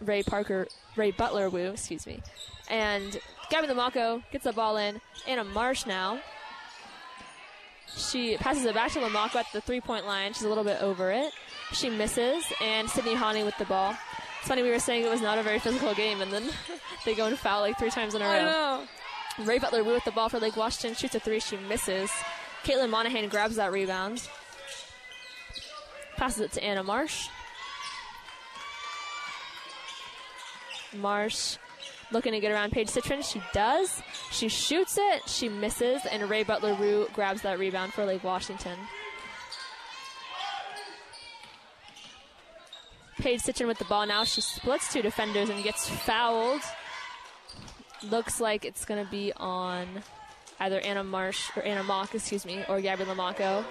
Ray Parker, Ray Butler Wu, excuse me. And Gabby Lamaco gets the ball in. Anna Marsh now. She passes it back to Lamaco at the three point line. She's a little bit over it. She misses, and Sydney Hani with the ball. It's funny, we were saying it was not a very physical game, and then they go and foul like three times in a row. I know. Ray Butler Rue with the ball for Lake Washington shoots a three. She misses. Caitlin Monahan grabs that rebound. Passes it to Anna Marsh. Marsh looking to get around Paige Citron. She does. She shoots it. She misses. And Ray Butler Rue grabs that rebound for Lake Washington. Paige Citron with the ball now. She splits two defenders and gets fouled. Looks like it's going to be on either Anna Marsh or Anna Mock, excuse me, or Gabby Lamaco.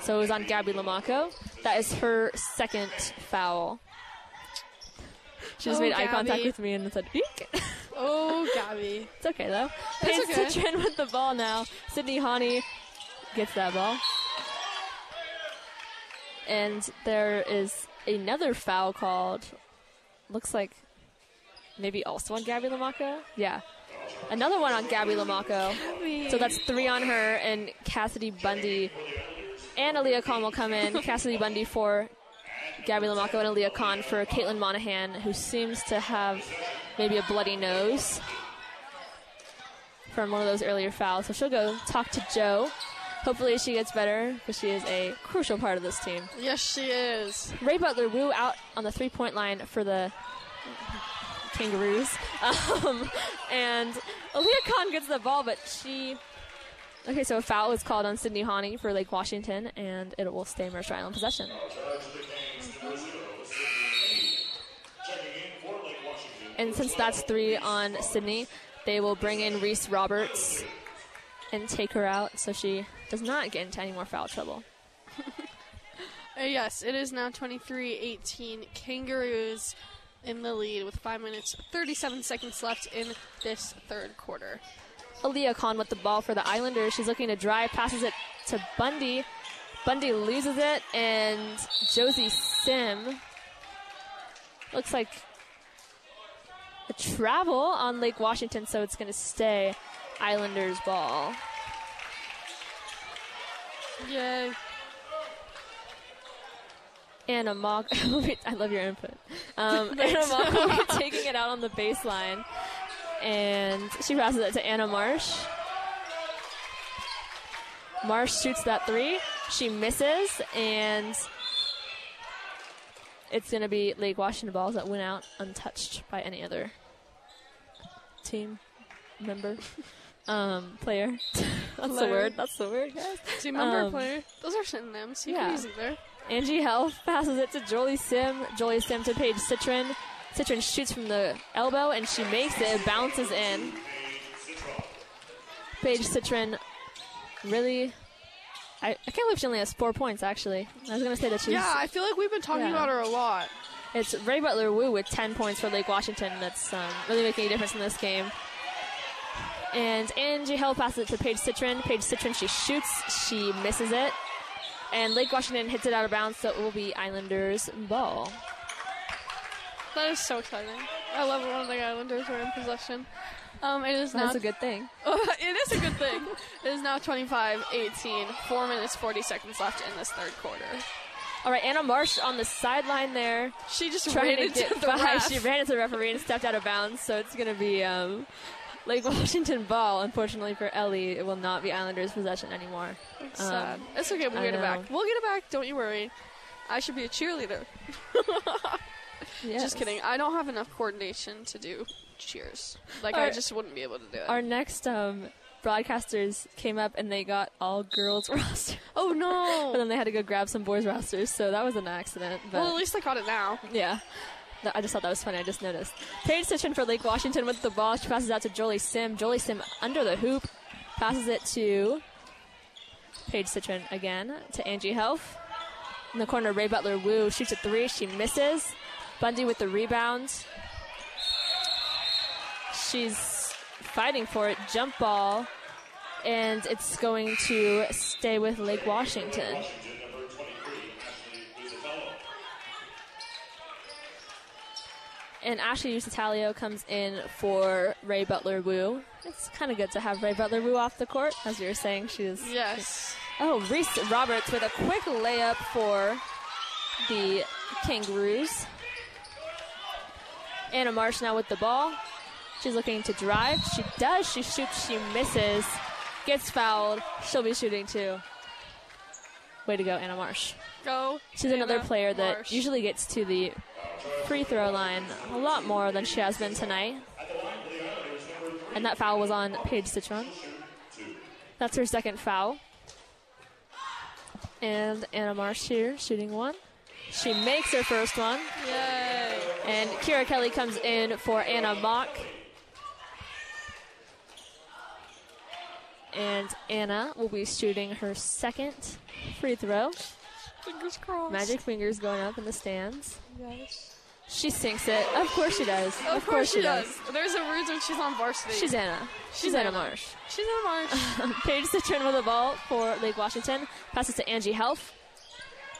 So it was on Gabby Lamaco. That is her second foul. She just Oh, made eye contact with me and said, "Eek." Oh, Gabby. It's okay though. Paige okay. Citron with the ball now. Sydney Hani gets that ball. And there is another foul called. Looks like maybe also on Gabby Lamaco. Yeah. Another one on Gabby Lamaco. So that's three on her, and Cassidy Bundy and Aaliyah Khan will come in. Cassidy Bundy for Gabby Lamaco and Aaliyah Khan for Caitlin Monahan, who seems to have maybe a bloody nose from one of those earlier fouls. So she'll go talk to Joe. Hopefully she gets better because she is a crucial part of this team. Yes, she is. Ray Butler Wu out on the three point line for the Kangaroos. Um, and Aaliyah Khan gets the ball, but she. Okay, so a foul was called on Sydney Hani for Lake Washington, and it will stay Mercer Island possession. And since that's three on Sydney, they will bring in Reese Roberts and take her out so she does not get into any more foul trouble. Uh, yes, it is now 23-18. Kangaroos in the lead with 5 minutes 37 seconds left in this third quarter. Aaliyah Khan with the ball for the Islanders. She's looking to drive, passes it to Bundy. Bundy loses it, and Josie Sim looks like a travel on Lake Washington, so it's going to stay Islanders ball. Yay. Anna Mock, I love your input. Um, Anna Mock will be taking it out on the baseline, and she passes it to Anna Marsh. Marsh shoots that three. She misses, and it's going to be Lake Washington balls that went out untouched by any other team member, um, player. That's the Player. word. That's the word, guys. Team member Um, player. Those are synonyms. You yeah. can use it there. Angie Health passes it to Jolie Sim. Jolie Sim to Paige Citron. Citron shoots from the elbow and she makes it. It bounces in. Paige Citron really. I, I can't believe she only has four points, actually. I was going to say that she's. Yeah, I feel like we've been talking Yeah. about her a lot. It's Ray Butler Wu with 10 points for Lake Washington. That's um, really making a difference in this game. And Angie Hill passes it to Paige Citron. Paige Citron, she shoots, she misses it. And Lake Washington hits it out of bounds, so it will be Islanders ball. That is so exciting. I love it when the Islanders are in possession. Um, it is now That's a good thing. it is a good thing. It is now 25-18. Four minutes, 40 seconds left in this third quarter. All right, Anna Marsh on the sideline there, She just trying ran to into get the by. ref. She ran into the referee and stepped out of bounds, so it's going to be um, Lake Washington ball. Unfortunately for Ellie, it will not be Islanders possession anymore. It's sad. It's okay. We'll I get it back. We'll get it back. Don't you worry. I should be a cheerleader. Yes. Just kidding. I don't have enough coordination to do cheers. Like I just wouldn't be able to do it. Our next um, broadcasters came up and they got all girls roster, oh but no. then they had to go grab some boys rosters, so that was an accident. But well, at least I caught it now. yeah. I just thought that was funny. I just noticed. Paige Citron for Lake Washington with the ball. She passes out to Jolie Sim. Jolie Sim under the hoop. Passes it to Paige Citron again to Angie Health. In the corner, Ray Butler Wu shoots a three. She misses. Bundy with the rebound. She's fighting for it. Jump ball. And it's going to stay with Lake Washington. And Ashley Usitalio comes in for Ray Butler Wu. It's kind of good to have Ray Butler Wu off the court, as you were saying. She was Yes. Oh, Reese Roberts with a quick layup for the Kangaroos. Anna Marsh now with the ball. She's looking to drive. She does. She shoots. She misses. Gets fouled. She'll be shooting too. Way to go, Anna Marsh. Go. She's another Anna player that Marsh. usually gets to the free throw line a lot more than she has been tonight. And that foul was on Paige Citron. That's her second foul. And Anna Marsh here shooting one. She makes her first one. Yay. And Kira Kelly comes in for Anna Mock. And Anna will be shooting her second free throw. Fingers crossed. Magic fingers going up in the stands. Yes. She sinks it. Of course she does. Of, course, she does. There's a reason she's on varsity. She's Anna. She's, Anna Marsh. She's Anna Marsh. Paige Citron with the ball for Lake Washington. Passes to Angie Helf.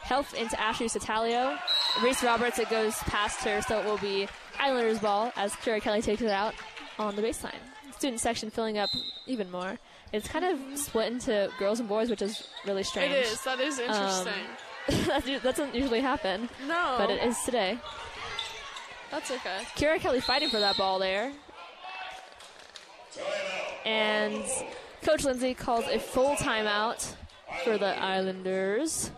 Helf into Ashley Satalio. Reese Roberts, it goes past her, so it will be Islanders ball as Kira Kelly takes it out on the baseline. Student section filling up even more. It's kind of split into girls and boys, which is really strange. it is. That is um, interesting. that that doesn't usually happen, no. but it is today. That's okay. Kira Kelly fighting for that ball there. And Coach Lindsay calls a full timeout for the Islanders.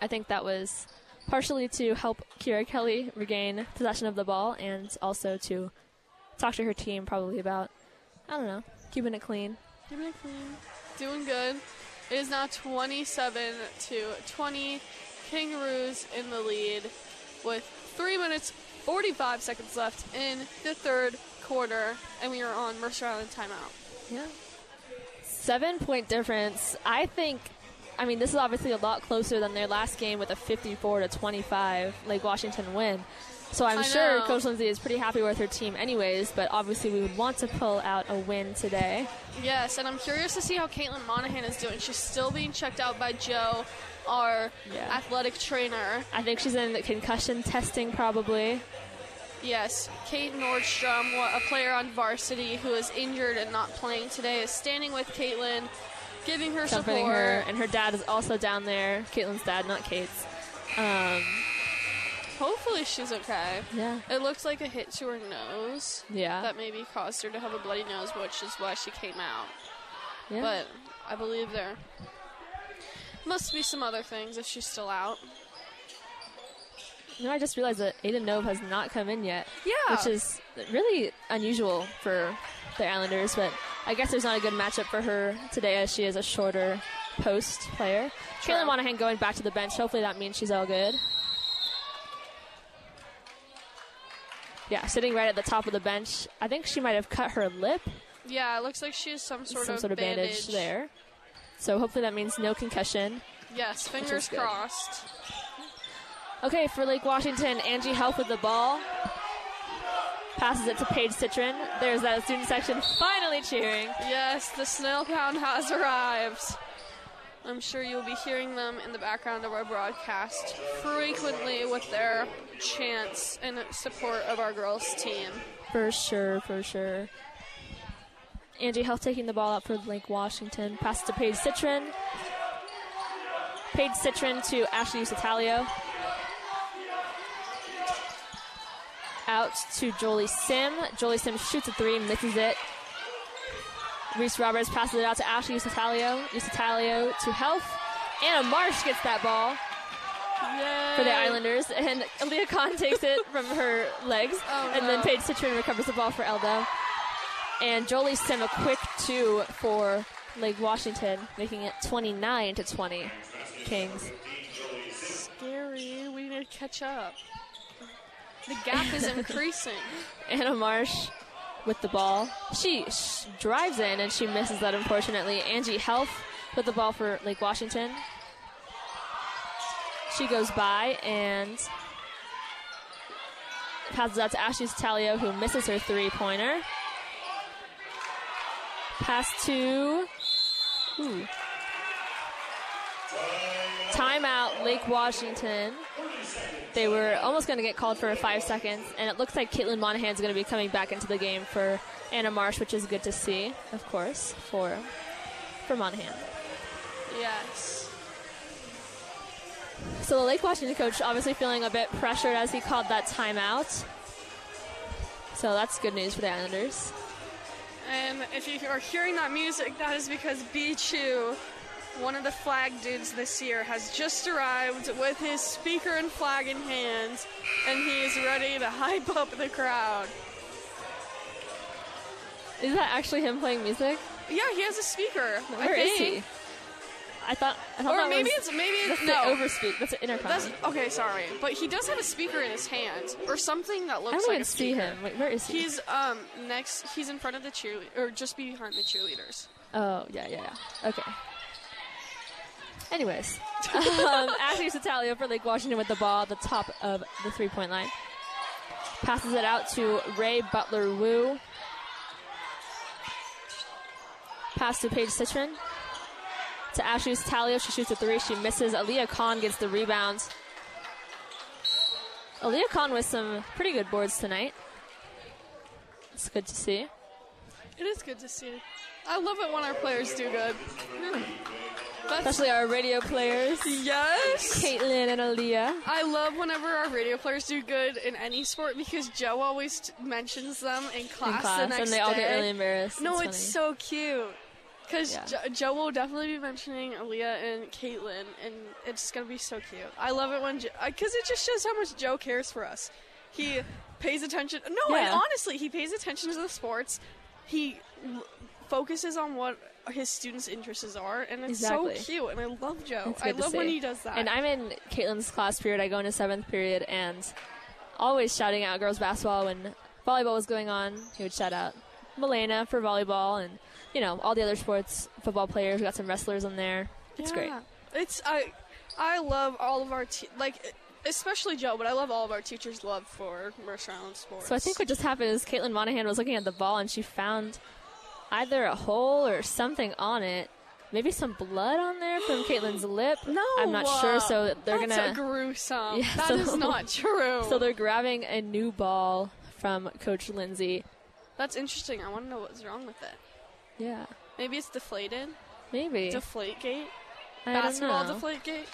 I think that was partially to help Kira Kelly regain possession of the ball and also to talk to her team probably about, I don't know, keeping it clean. Keeping it clean. Doing good. It is now 27 to 20. Kangaroos in the lead with 3 minutes 45 seconds left in the third quarter, and we are on Mercer Island timeout. Yeah. Seven point difference. I think, I mean, this is obviously a lot closer than their last game with a 54 to 25 Lake Washington win. So I'm I sure know. Coach Lindsay is pretty happy with her team, anyways. But obviously, we would want to pull out a win today. Yes, and I'm curious to see how Caitlin Monahan is doing. She's still being checked out by Joe, our Yeah. athletic trainer. I think she's in the concussion testing, probably. Yes, Kate Nordstrom, a player on varsity who is injured and not playing today, is standing with Caitlin, giving her Comforting support. her, and her dad is also down there. Caitlin's dad, not Kate's. Um, Hopefully, she's okay. yeah, It looks like a hit to her nose yeah, that maybe caused her to have a bloody nose, which is why she came out. yeah. But I believe there must be some other things if she's still out. You know, I just realized that Aiden Nove has not come in yet. Yeah. which is really unusual for the Islanders. But I guess there's not a good matchup for her today, as she is a shorter post player. True. Kayla Monahan going back to the bench. Hopefully that means she's all good. Yeah, sitting right at the top of the bench. I think she might have cut her lip, Yeah, it looks like she has some sort some of sort of bandage. there. So hopefully that means no concussion. Yes, fingers crossed. Okay, for Lake Washington, Angie Help with the ball. Passes it to Paige Citron. There's that student section finally cheering. Yes, the snail pound has arrived. I'm sure you'll be hearing them in the background of our broadcast frequently with their chants and support of our girls' team. For sure, for sure. Angie Health taking the ball out for Lake Washington. Pass to Paige Citron. Paige Citron to Ashley Satalio. Out to Jolie Sim. Jolie Sim shoots a three, misses it. Reese Roberts passes it out to Ashley Satalio. Satalio to Health. Anna Marsh gets that ball for the Islanders, and Leah Khan takes it from her legs, Oh, and then no. Paige Citron recovers the ball for Eldo. And Jolie Sim a quick two for Lake Washington, making it 29 to 20. Kings. Scary. We need to catch up. The gap is increasing. Anna Marsh with the ball. She sh- drives in and she misses that, unfortunately. Angie Health with the ball for Lake Washington. She goes by and passes out to Ashley Talio, who misses her three pointer. Pass to. Ooh. Timeout, Lake Washington. They were almost going to get called for five seconds, and it looks like Caitlin Monahan's going to be coming back into the game for Anna Marsh, which is good to see, of course, for for Monahan. yes. So the Lake Washington coach obviously feeling a bit pressured as he called that timeout. So that's good news for the Islanders. And if you are hearing that music, that is because B Chu, one of the flag dudes this year, has just arrived with his speaker and flag in hand, and he is ready to hype up the crowd. Is that actually him playing music? Yeah, he has a speaker. Where I is he? I thought. I thought Or maybe was, it's maybe it's no. overspeak. That's an intercom. That's okay. Sorry, but he does have a speaker in his hand, or something that I looks don't like even see him. Wait, where is he? He's um next. He's in front of the cheerleader, or just behind the cheerleaders. oh yeah, yeah, yeah. Okay. Anyways, um, Ashley Sotalio for Lake Washington with the ball at the top of the three point line. Passes it out to Ray Butler Wu. Pass to Paige Citron. To Ashley Sotalio. She shoots a three. She misses. Aaliyah Khan gets the rebound. Aaliyah Khan with some pretty good boards tonight. It's good to see. It is good to see. I love it when our players do good. That's, Especially our radio players, yes. Caitlin and Aaliyah. I love whenever our radio players do good in any sport because Joe always t- mentions them in class, in class, the next and they all day. get really embarrassed. no, it's, funny. so cute. Because Yeah. jo- Joe will definitely be mentioning Aaliyah and Caitlin, and it's gonna be so cute. I love it when because it just shows how much Joe cares for us. He pays attention. No, and Yeah. honestly, he pays attention to the sports. He l- focuses on what his students' interests are, and it's Exactly. so cute. And I love Joe. I love when he does that. And I'm in Caitlin's class period. I go into seventh period and always shouting out girls basketball when volleyball was going on. He would shout out Milena for volleyball and you know all the other sports, football players. We got some wrestlers in there. It's great. It's I I love all of our te- like especially Joe, but I love all of our teachers' love for Mercer Island sports. So I think what just happened is Caitlin Monahan was looking at the ball and she found either a hole or something on it. Maybe some blood on there from Caitlin's lip. no, I'm not sure. So uh, they're that's gonna gruesome. Yeah, That is so- not true. so they're grabbing a new ball from Coach Lindsay. that's interesting. I want to know what's wrong with it. Yeah, Maybe it's deflated. maybe. Deflate gate. I Basketball deflate gate.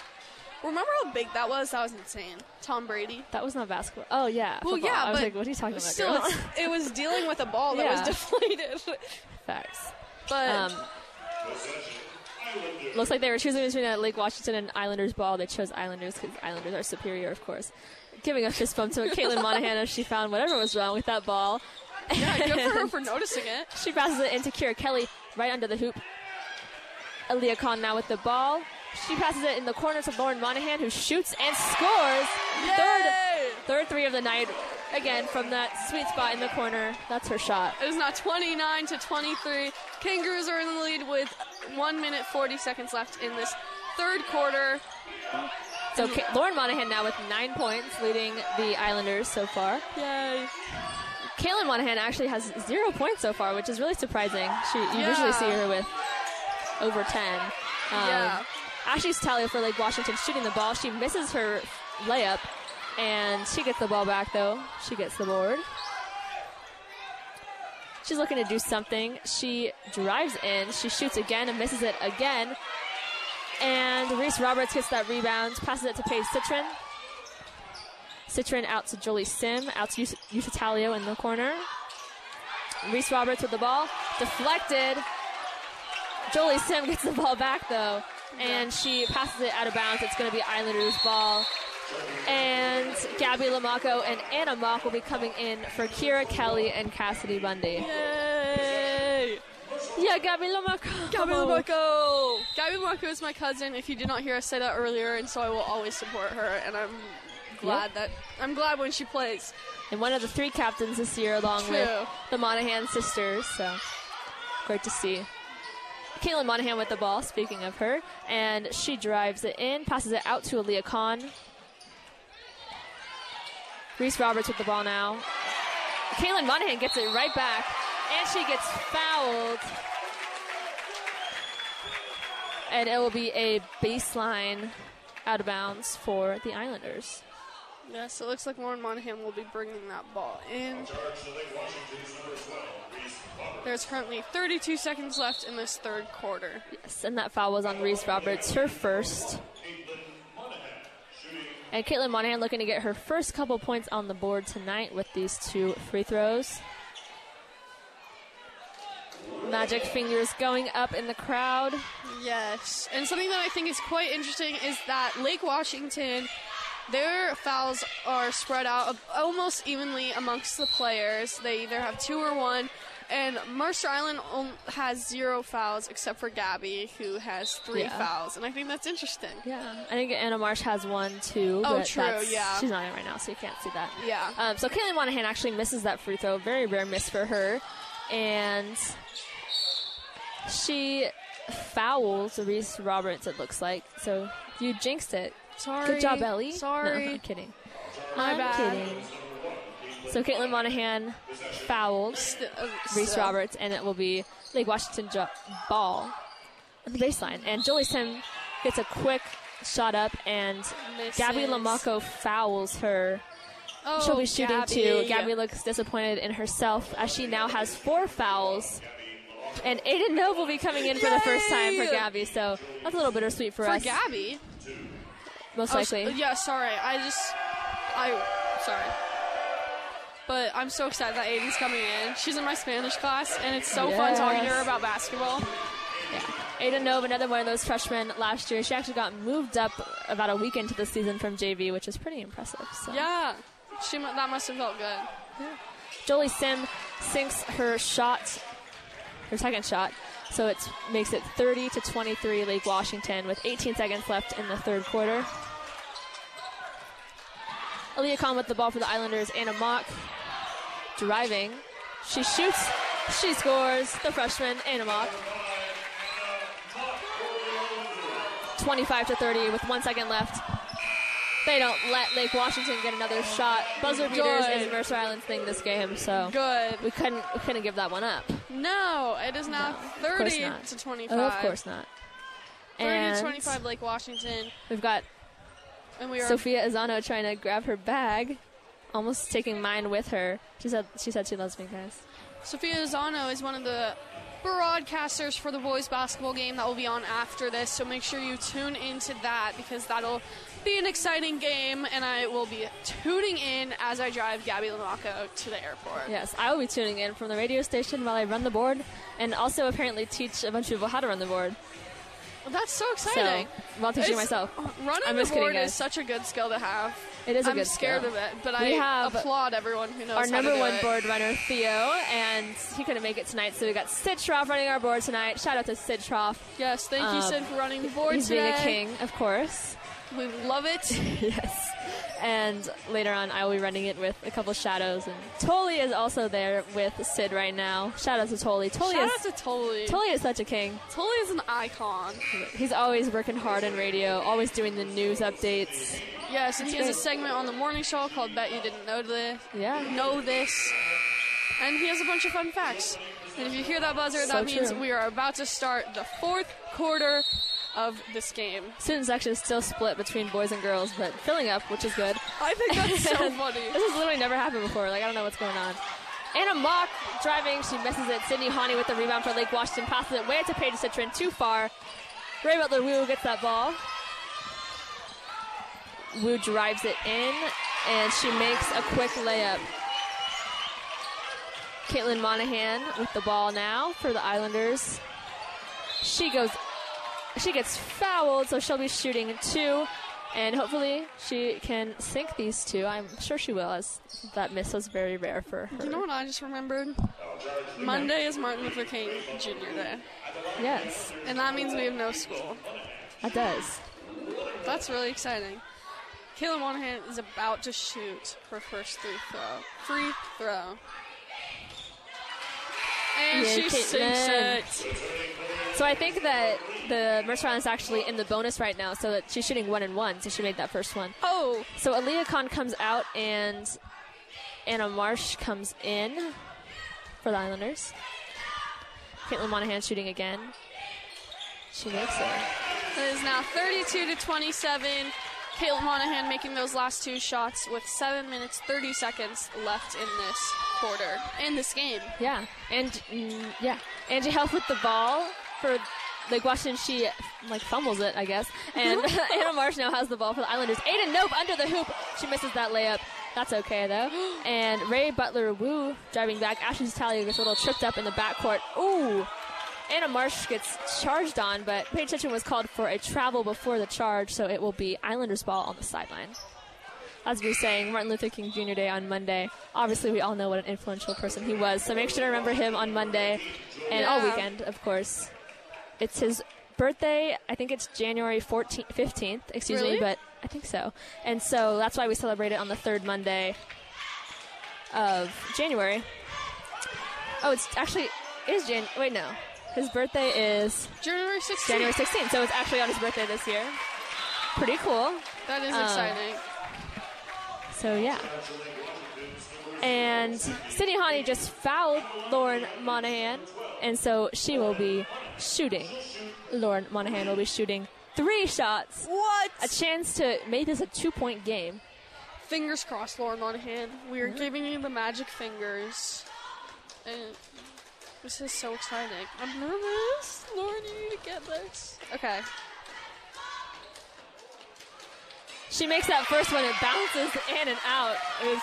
Remember how big that was? That was insane. Tom Brady. That was not basketball. Oh yeah. Well, football. yeah, I was but like, what are you talking about? Still, it was dealing with a ball that was Yeah. deflated. Facts. But Um, looks like they were choosing between a Lake Washington and Islanders ball. They chose Islanders because Islanders are superior, of course. Giving a fist bump to Caitlin Monahan as she found whatever was wrong with that ball. yeah, good for her for noticing it. She passes it into Kira Kelly right under the hoop. Aaliyah Khan now with the ball. She passes it in the corner to Lauren Monahan, who shoots and scores. Third, third three of the night. Again, from that sweet spot in the corner. That's her shot. It is now 29 to 23. Kangaroos are in the lead with 1 minute 40 seconds left in this third quarter. So Ka- Lauren Monahan now with nine points, leading the Islanders so far. Yay. Caitlin Monahan actually has zero points so far, which is really surprising. She, you Yeah. usually see her with over 10. Um, Yeah. Ashley Stalia for Lake Washington shooting the ball. She misses her layup, and she gets the ball back, though. She gets the board. She's looking to do something. She drives in. She shoots again and misses it again. And Reese Roberts gets that rebound, passes it to Paige Citron. Citron out to Jolie Sim, out to Yus- in the corner. Reese Roberts with the ball, deflected. Jolie Sim gets the ball back though, and she passes it out of bounds. It's going to be Islanders' ball. And Gabby Lamaco and Anna Mock will be coming in for Kira Kelly and Cassidy Bundy. Yay! Yeah, Gabby Lamaco. Gabby Lamarco! Gabby Lamarco is my cousin. If you did not hear us say that earlier, and so I will always support her. And I'm glad that I'm glad when she plays. And one of the three captains this year, along with the Monahan sisters. So great to see. Caitlin Monahan with the ball, speaking of her, and she drives it in, passes it out to Aaliyah Khan. Reese Roberts with the ball now. Caitlin Monahan gets it right back, and she gets fouled. And it will be a baseline out of bounds for the Islanders. Yes, it looks like Lauren Monahan will be bringing that ball in. There's currently 32 seconds left in this third quarter. Yes, and that foul was on Reese Roberts, her first. And Caitlin Monahan looking to get her first couple points on the board tonight with these two free throws. Magic fingers going up in the crowd. Yes, and something that I think is quite interesting is that Lake Washington, their fouls are spread out almost evenly amongst the players. They either have two or one. And Mercer Island has zero fouls except for Gabby, who has three Yeah. fouls, and I think that's interesting. Yeah, I think Anna Marsh has one too. Oh, true, yeah. She's not in right now, so you can't see that. Yeah. Um, so Caitlin Monahan actually misses that free throw. Very rare miss for her. And she fouls Reese Roberts, it looks like. So you jinxed it. Sorry. Good job, Ellie. Sorry. No, I'm kidding. My I'm bad. kidding. So Caitlin Monahan fouled St- uh, Reese still. Roberts, and it will be Lake Washington jo- ball on the baseline. And Jolie Sim gets a quick shot up, and Misses. Gabby Lamaco fouls her. Oh, She'll be shooting Gabby. too. Gabby looks disappointed in herself as she now has four fouls. And Aiden Nove will be coming in for the first time for Gabby, so that's a little bittersweet for, For us. Gabby. Most Oh, likely. yeah, sorry. I just. I. Sorry. But I'm so excited that Aiden's coming in. She's in my Spanish class, and it's so fun talking to her about basketball. Yeah. Aiden Nove, another one of those freshmen last year. She actually got moved up about a week into the season from JV, which is pretty impressive. So. Yeah. She that must have felt good. Yeah. Jolie Sim sinks her shot, her second shot, so it makes it 30 to 23 Lake Washington with 18 seconds left in the third quarter. Aaliyah Khan with the ball for the Islanders. Anna Mock driving. She shoots. She scores. The freshman, Anna Mock. 25 to 30 with one second left. They don't let Lake Washington get another shot. Buzzer beaters Good. is Mercer Island's thing this game, so Good. we couldn't we couldn't give that one up. No, it is now No, 30 not. to 25. Oh, of course not. 30 And to 25 Lake Washington. we've got And we are. Sophia Azano trying to grab her bag, almost taking mine with her. She said she said she loves me, guys. Sophia Zano is one of the broadcasters for the boys basketball game that will be on after this. So make sure you tune into that because that'll be an exciting game. And I will be tuning in as I drive Gabby Lamaco to the airport. Yes, I will be tuning in from the radio station while I run the board, and also apparently teach a bunch of people how to run the board. Well, that's so So exciting. while teaching It's- myself, Running I'm the kidding, board guys. is such a good skill to have. it is a I'm good scared skill. of it, but We I have applaud everyone who knows our how number one it. board runner, Theo, and he couldn't make it tonight, so we got Sid Schroff running our board tonight. Shout out to Sid Schroff. Yes, thank you, Um, Sid, for running the board He's today. being a king, of course. We love it. yes. And later on, I will be running it with a couple shadows. And Tolly is also there with Sid right now. Shout out to Tolly. Tolly Shout is out to Tolly. Tolly is such a king. Tolly is an icon. He's always working hard in radio, always doing the news updates. Yes, and he has a segment on the morning show called Bet You Didn't Know This. Yeah. Know this. And he has a bunch of fun facts. And if you hear that buzzer, So that means true. we are about to start the fourth quarter of this game. Student section is still split between boys and girls, but filling up, which is good. I think that's so funny. This has literally never happened before. Like, I don't know what's going on. Anna Mock driving. She misses it. Sydney Hani with the rebound for Lake Washington. Passes it way to Paige Citron. Too far. Ray Butler Wu gets that ball. Wu drives it in, and she makes a quick layup. Caitlin Monahan with the ball now for the Islanders. She goes, she gets fouled, so she'll be shooting two, and hopefully she can sink these two. I'm sure she will, as that miss was very rare for her. You know what I just remembered? Monday is Martin Luther King Jr. Day. Yes, And that means we have no school. that does. That's really exciting. Kayla Monahan is about to shoot her first free throw. Free throw. And Yeah, she sinks Caitlin. it. So I think that the Mercer Island is actually in the bonus right now, so that she's shooting one and one, so she made that first one. Oh, So Aaliyah Khan comes out and Anna Marsh comes in for the Islanders. Caitlin Monahan shooting again. She makes it. it is now 32 to 27. Caitlin Monahan making those last two shots with 7 minutes 30 seconds left in this quarter, in this game. Yeah, and mm, yeah, Angie Health with the ball for Lake Washington. She like fumbles it, I guess. And Anna Marsh now has the ball for the Islanders. Aiden Nope under the hoop. She misses that layup. That's okay though. And Ray Butler Wu driving back. Ashley Talia gets a little tripped up in the backcourt. Ooh. Anna Marsh gets charged on, but Paige Hitchin was called for a travel before the charge, so it will be Islanders ball on the sideline. As we were saying, Martin Luther King Jr. Day on Monday. Obviously, we all know what an influential person he was, so make sure to remember him on Monday and all weekend, of course. It's his birthday. I think it's January 14th, 15th, excuse Really? me, but I think so. And so that's why we celebrate it on the third Monday of January. Oh, it's actually it is Jan. Wait, no, His birthday is January 16th. January 16th, so it's actually on his birthday this year. Pretty cool. That is Um, exciting. So yeah. And Sydney Hani just fouled Lauren Monahan, and so she will be shooting. Lauren Monahan will be shooting three shots. What? A chance to make this a two point game. Fingers crossed, Lauren Monahan. We are giving you the magic fingers. And this is so exciting. I'm nervous. Lauren, you need to get this. Okay. She makes that first one, it bounces in and out. It was,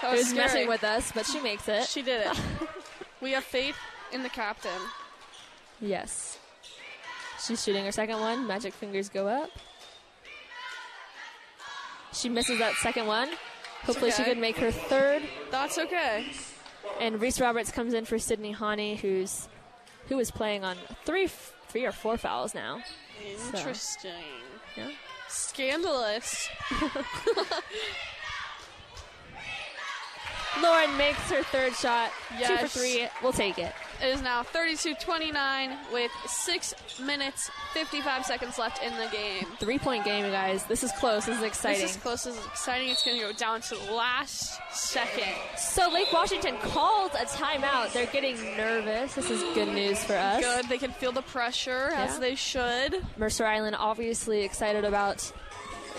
That it was messing with us, but she makes it. She did it. we have faith in the captain. Yes. She's shooting her second one. Magic fingers go up. She misses that second one. Hopefully, she okay. could make her third. That's okay. And Reese Roberts comes in for Sydney Hani, who's who is playing on three, three or four fouls now. Interesting. Yeah. Scandalous. Lauren makes her third shot. Two for three. We'll take it. It is now 32-29 with 6 minutes 55 seconds left in the game. Three point game, you guys. This is close. This is exciting. This is close. This is exciting. It's going to go down to the last second. so Lake Washington called a timeout. They're getting nervous. This is good news for us. Good. They can feel the pressure as they should. Mercer Island obviously excited about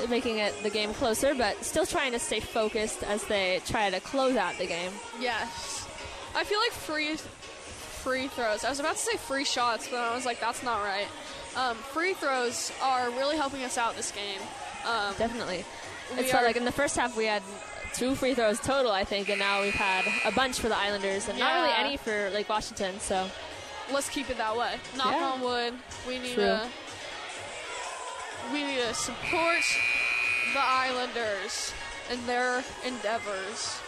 making it the game closer, but still trying to stay focused as they try to close out the game. Yes. I feel like free free throws. I was about to say free shots, but I was like, that's not right. Um, free throws are really helping us out this game. Um, Definitely. It's are- like in the first half we had two free throws total, I think, and now we've had a bunch for the Islanders and not really any for Lake Washington. So let's keep it that way. Knock Yeah. on wood. We need True. to we need to support the Islanders in their endeavors.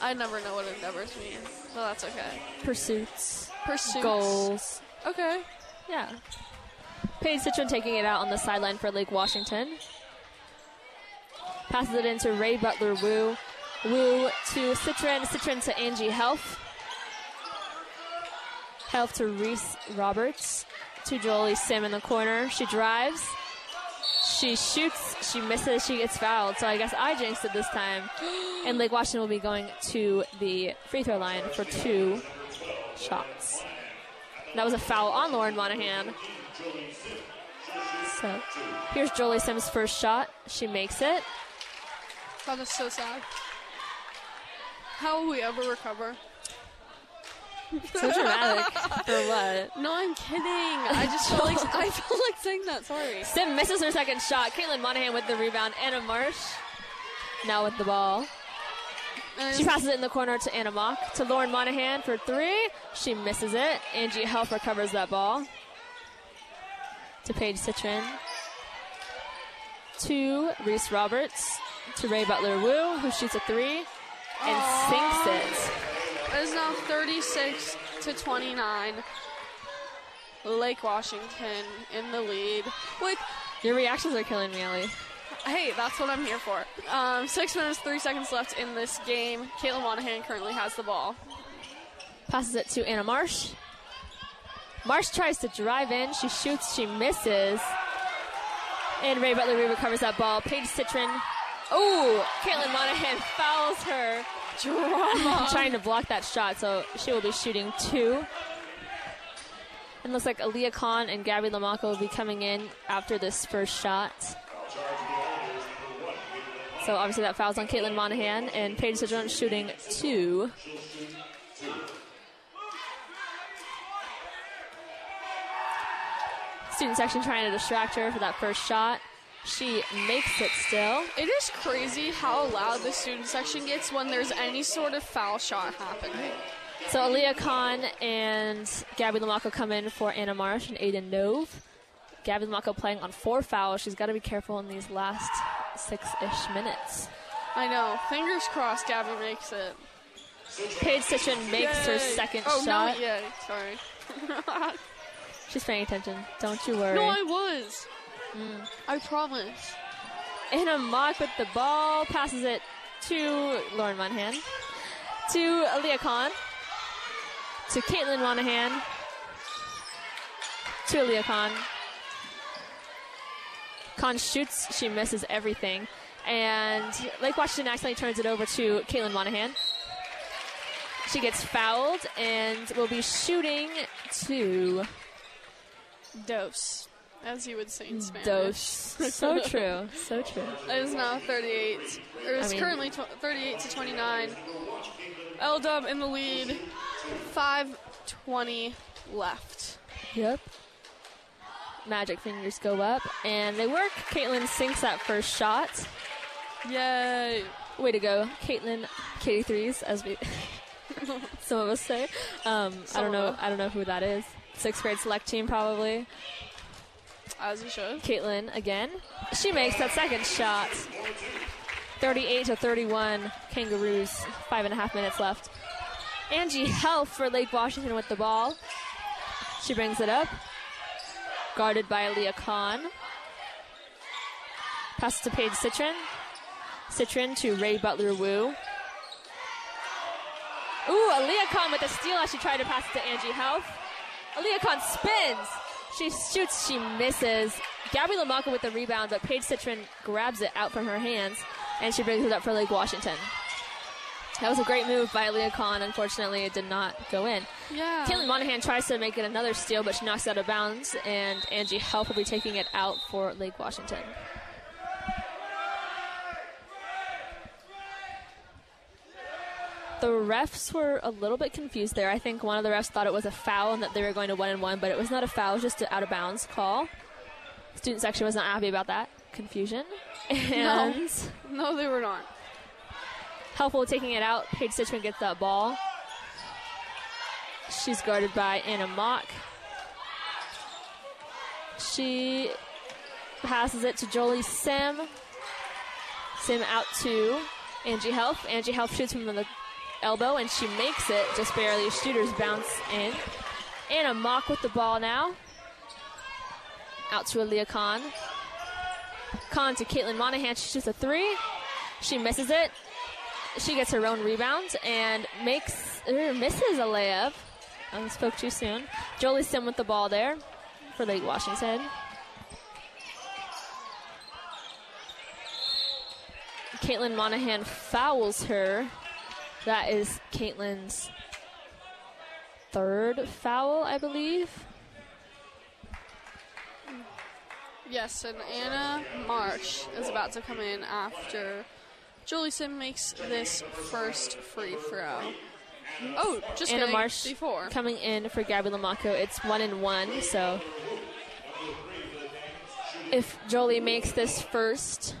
I never know what endeavors mean, so that's okay. pursuits, Pursuits. goals. Okay. Yeah. Paige Citron taking it out on the sideline for Lake Washington. Passes it into Ray Butler Wu. Wu to Citron. Citron to Angie Health. Health to Reese Roberts. To Jolie Sim in the corner. She drives. She shoots. She misses. She gets fouled. So I guess I jinxed it this time. And Lake Washington will be going to the free throw line for two shots. That was a foul on Lauren Monahan. So here's Jolie Sims' first shot. She makes it. That is so sad. How will we ever recover? So dramatic. For what? No, I'm kidding. I just feel like I feel like saying that. Sorry. Sim misses her second shot. Caitlin Monahan with the rebound. Anna Marsh now with the ball. And She passes it in the corner to Anna Mock. To Lauren Monahan for three. She misses it. Angie Health recovers that ball. To Paige Citron. To Reese Roberts. To Ray Butler Wu, who shoots a three and sinks it. It is now 36 to 29. Lake Washington in the lead. With Your reactions are killing me, Ellie. hey, that's what I'm here for. Um, six minutes, three seconds left in this game. Caitlin Monahan currently has the ball. Passes it to Anna Marsh. Marsh tries to drive in. She shoots. She misses. And Ray Butler recovers that ball. Paige Citron. Oh, Caitlin Monahan fouls her. Drama. trying to block that shot, so she will be shooting two. And looks like Aaliyah Khan and Gabby Lamaco will be coming in after this first shot. So obviously that fouls on Caitlin Monahan and Paige Citron shooting two. Student section trying to distract her for that first shot. She makes it still. It is crazy how loud the student section gets when there's any sort of foul shot happening. So Aaliyah Khan and Gabby Lamaco come in for Anna Marsh and Aiden Nove. Gabby Lamaco playing on four fouls. She's got to be careful in these last six-ish minutes. I know. Fingers crossed Gabby makes it. Paige Citron makes her Yay. second oh, shot. no, yeah, sorry. She's paying attention. Don't you worry. no, I was. Mm. I promise. Anna Mock with the ball passes it to Lauren Monahan, to Aaliyah Khan, to Caitlin Monahan, to Aaliyah Khan. Khan shoots, she misses everything. And Lake Washington accidentally turns it over to Caitlin Monahan. She gets fouled and will be shooting to Dose, as you would say in Spanish. Dose. so true. So true. It is now 38. Or it's I mean- currently tw- 38 to 29. L Dub in the lead. 5:20 left. Yep. Magic fingers go up and they work. Caitlin sinks that first shot. Yay! Way to go, Caitlin. Katie threes, as we some of us say. Um, I don't know. I don't know who that is. Sixth grade select team, probably. As you should. Caitlin again. She makes that second shot. 38 to 31. Kangaroos. Five and a half minutes left. Angie Health for Lake Washington with the ball. She brings it up. Guarded by Aaliyah Khan. Passes to Paige Citron. Citron to Ray Butler Wu. Ooh, Aaliyah Khan with the steal as she tried to pass it to Angie Health. Aaliyah Khan spins. She shoots, she misses. Gabby Lamaco with the rebound, but Paige Citron grabs it out from her hands and she brings it up for Lake Washington. That was a great move by Aaliyah Khan. Unfortunately, it did not go in. Yeah. Caitlin Monahan tries to make it another steal, but she knocks it out of bounds, and Angie Health will be taking it out for Lake Washington. The refs were a little bit confused there. I think one of the refs thought it was a foul and that they were going to one and one, but it was not a foul, it was just an out of bounds call. Student section was not happy about that confusion. And No, they were not. Helpful taking it out. Paige Stitchman gets that ball. She's guarded by Anna Mock. She passes it to Jolie Sim. Sim out to Angie Health. Angie Health shoots from the elbow and she makes it just barely. Shooters bounce in. Anna Mock with the ball now. Out to Aaliyah Khan. Khan to Caitlin Monahan. She shoots a three. She misses it. She gets her own rebound and makes er, misses a layup. I spoke too soon. Jolie Sim with the ball there for Lake Washington. Caitlin Monahan fouls her. That is Caitlin's third foul, I believe. Yes, and Anna Marsh is about to come in after Jolie Sim makes this first free throw. Oh, just Anna Marsh before. coming in for Gabby Lamaco. It's one and one, so if Jolie makes this first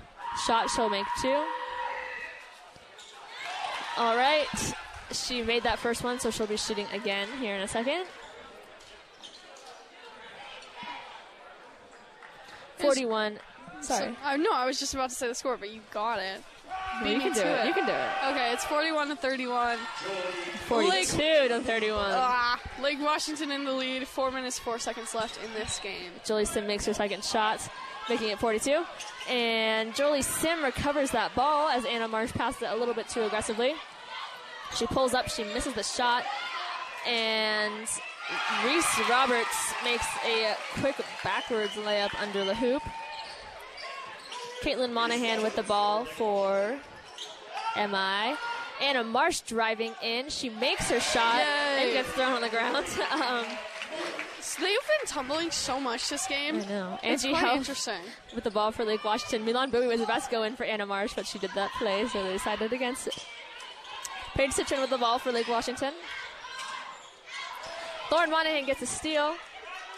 shot, she'll make two. All right, she made that first one, so she'll be shooting again here in a second. Forty-one. Sorry, So, uh, no, I was just about to say the score, but you got it. you beat can do it. it. You can do it. Okay, it's 41 to 31. Forty-two to thirty-one. Ah, Lake Washington in the lead. Four minutes, four seconds left in this game. Sim makes her second shot, making it 42. And Jolie Sim recovers that ball as Anna Marsh passes it a little bit too aggressively. She pulls up, she misses the shot, and Reese Roberts makes a quick backwards layup under the hoop. Caitlin Monahan with the ball for MI. Anna Marsh driving in. She makes her shot Yay. and gets thrown on the ground. um, So they've been tumbling so much this game. I know. It's Angie quite interesting. with the ball for Lake Washington. Milan Bowie was about to go in for Anna Marsh, but she did that play, so they decided against it. Paige Citron with the ball for Lake Washington. Lauren Monahan gets a steal.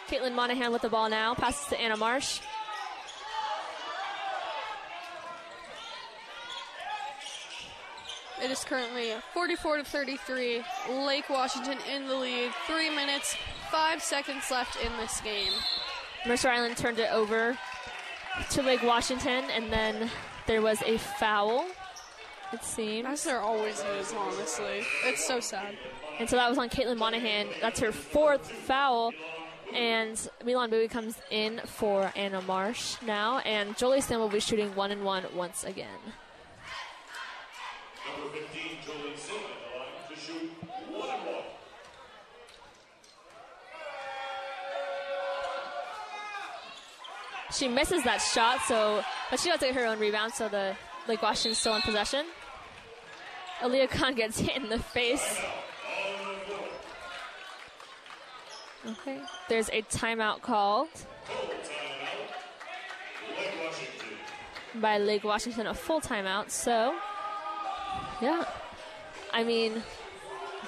Caitlin Monahan with the ball now. Passes to Anna Marsh. It is currently 44 to 33. Lake Washington in the lead. Three minutes, five seconds left in this game. Mercer Island turned it over to Lake Washington, and then there was a foul, it seems. As there always is, honestly. It's so sad. And so that was on Caitlin Monahan. That's her fourth foul. And Milan Bowie comes in for Anna Marsh now. And Jolie Sim will be shooting one and one once again. Number 15, Jolie Sim at the line to shoot one and one. She misses that shot, so but she does get her own rebound, so the Lake Washington's still in possession. Aaliyah Khan gets hit in the face. Okay. There's a timeout called by Lake Washington, a full timeout. So, yeah. I mean,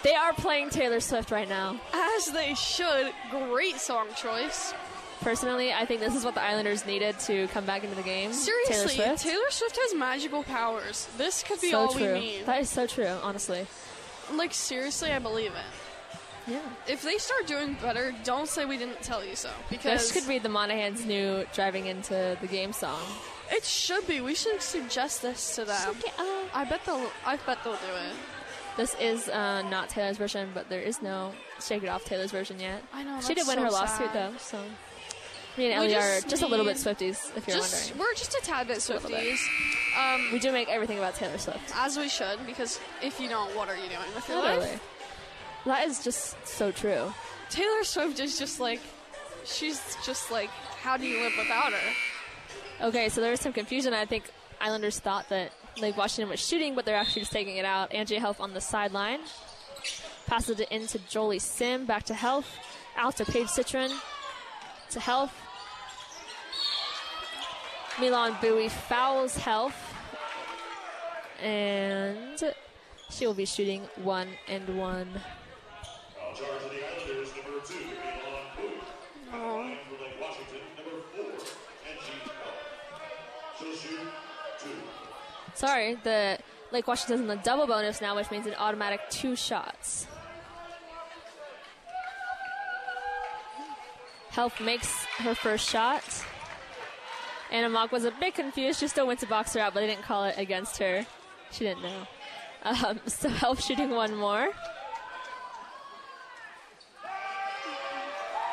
they are playing Taylor Swift right now. As they should. Great song choice. Personally, I think this is what the Islanders needed to come back into the game. Seriously, Taylor Swift. Taylor Swift has magical powers. This could be so all true. we need. That is so true, honestly. Like seriously, I believe it. Yeah. If they start doing better, don't say we didn't tell you so. Because This could be the Monahan's new driving into the game song. it should be. We should suggest this to them. I bet they'll. I bet they'll do it. This is uh, not Taylor's version, but there is no Shake It Off Taylor's version yet. I know. she did win so her lawsuit sad. though, so. Me and We Ellie just are just a little bit Swifties, if you're Just wondering. we're just a tad bit. Swifties, um, We do make everything about Taylor Swift. as we should. Because if you don't, what are you doing with your Literally. life? That is just so true. Taylor Swift is just like, she's just like, how do you live without her? Okay, so there was some confusion. I think Islanders thought that Lake Washington was shooting, but they're actually just taking it out. Angie Health on the sideline. Passes it into Jolie Sim. Back to Health. Out to Paige Citron. To Health. Milan Bowie fouls Health. And she will be shooting one and one. Foul the Islanders, number two, Milan Bowie. And for Lake Washington, number four, Angie Health. She'll shoot two. Sorry, the Lake Washington's in the double bonus now, which means an automatic two shots. Health makes her first shot. Anna Mock was a bit confused. She still went to box her out, but they didn't call it against her. She didn't know. Um, so Health shooting one more.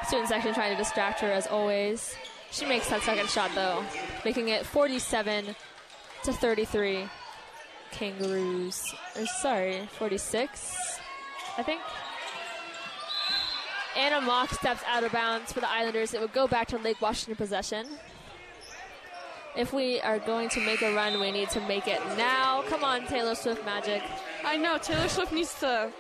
Student section trying to distract her as always. She makes that second shot though, making it 47 to 33 kangaroos or sorry 46 i think anna mock steps out of bounds for the islanders it would go back to lake washington possession if we are going to make a run we need to make it now come on taylor swift magic I know Taylor Swift needs to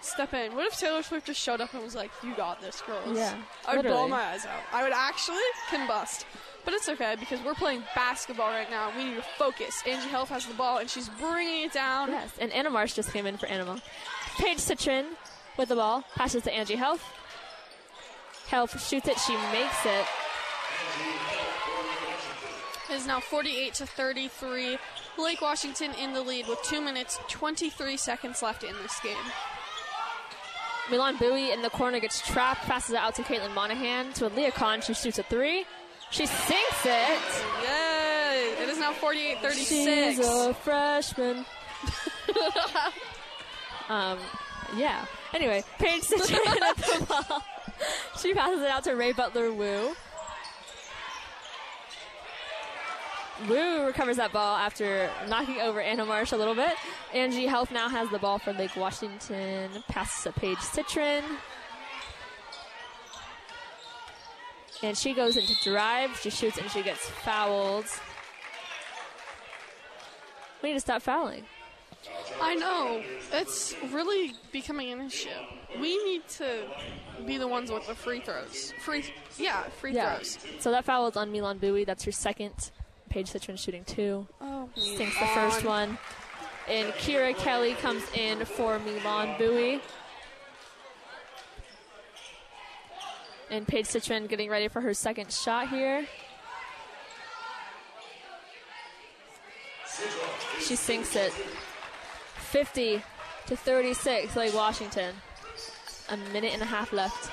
step in. What if Taylor Swift just showed up and was like, "You got this, girls"? Yeah, I would blow my eyes out. I would actually combust. But it's okay because we're playing basketball right now. We need to focus. Angie Health has the ball and she's bringing it down. yes and anna marsh just came in for anima paige Citron with the ball passes to angie health health shoots it she makes it It is now 48 to 33. Lake Washington in the lead with two minutes 23 seconds left in this game. Milan Bowie in the corner gets trapped, passes it out to Caitlin Monahan to Aaliyah Khan. She shoots a three. She sinks it. Yay! It is now 48 36. She's a freshman. um, yeah. Anyway, Paige Citron at the ball. She passes it out to Ray Butler Wu. Wu recovers that ball after knocking over Anna Marsh a little bit. Angie Health now has the ball for Lake Washington. Passes to Paige Citron. And she goes into drive. She shoots and she gets fouled. We need to stop fouling. I know. It's really becoming an issue. We need to be the ones with the free throws. Free, yeah, free Yeah. throws. So that foul is on Milan Bowie. That's her second. Paige Citron shooting two. Oh, Sinks the first one. And Kira Kelly comes in for Milan Bowie. And Paige Citron getting ready for her second shot here. She sinks it. 50 to 36, Lake Washington. A minute and a half left.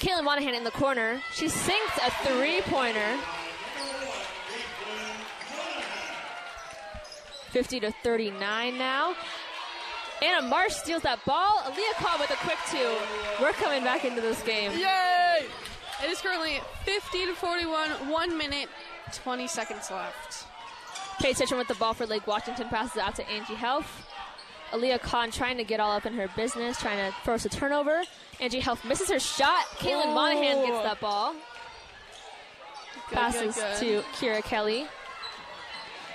Caitlin Monahan in the corner. She sinks a three pointer. 50 to 39 now. Anna Marsh steals that ball. Aaliyah Cobb with a quick two. We're coming back into this game. Yay! It is currently 50 to 41, one minute, 20 seconds left. Paige Citron with the ball for Lake Washington passes out to Angie Health. Aaliyah Khan trying to get all up in her business, trying to force a turnover. Angie Health misses her shot. Caitlin Oh. Monahan gets that ball. Good, passes good, to Kira Kelly.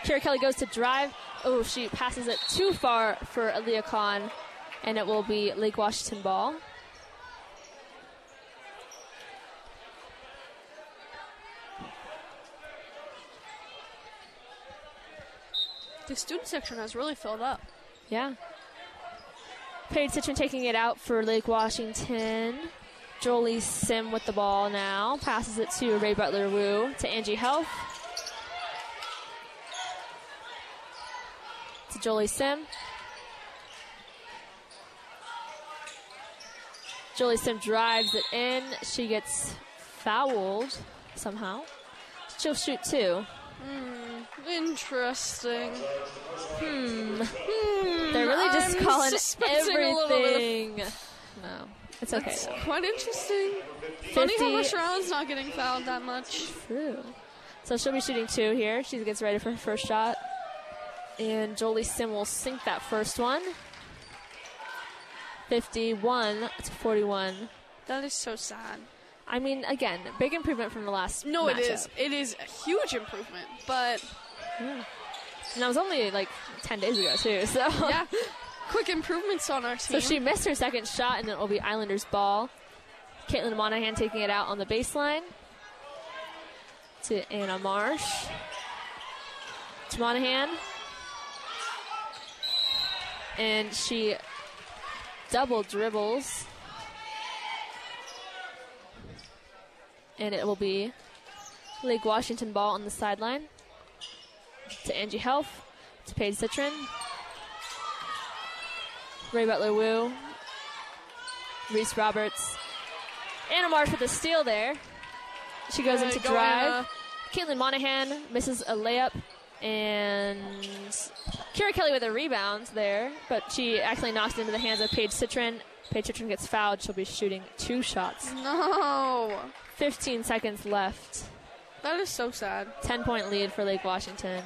Kira Kelly goes to drive. Oh, she passes it too far for Aaliyah Khan, and it will be Lake Washington ball. The student section has really filled up. Yeah. Paige Citron taking it out for Lake Washington. Jolie Sim with the ball now. Passes it to Ray Butler Wu to Angie Health. To Jolie Sim. Jolie Sim drives it in. She gets fouled somehow. She'll shoot two. Interesting. Hmm. They're really just I'm calling suspecting a little bit of- everything. No, it's okay. Quite interesting. Funny how Allen's not getting fouled that much. True. So she'll be shooting two here. She gets ready for her first shot. And Jolie Sim will sink that first one. 51 to 41. That is so sad. I mean, again, big improvement from the last No, it matchup. is. It is a huge improvement. But Yeah. And that was only like 10 days ago, too. So, yeah, quick improvements on our team. so she missed her second shot, and then it will be Islanders' ball. Caitlin Monahan taking it out on the baseline to Anna Marsh. To Monahan. And she double dribbles. And it will be Lake Washington ball on the sideline. To Angie Health. To Paige Citron. Ray Butler Wu. Reese Roberts. Anna Marsh with a steal there. She goes Good, into go drive. Anna. Caitlin Monahan misses a layup. And Kira Kelly with a rebound there, but she actually knocks it into the hands of Paige Citron. Paige Citron gets fouled. She'll be shooting two shots. no, 15 seconds left. that is so sad. 10 point lead for Lake Washington.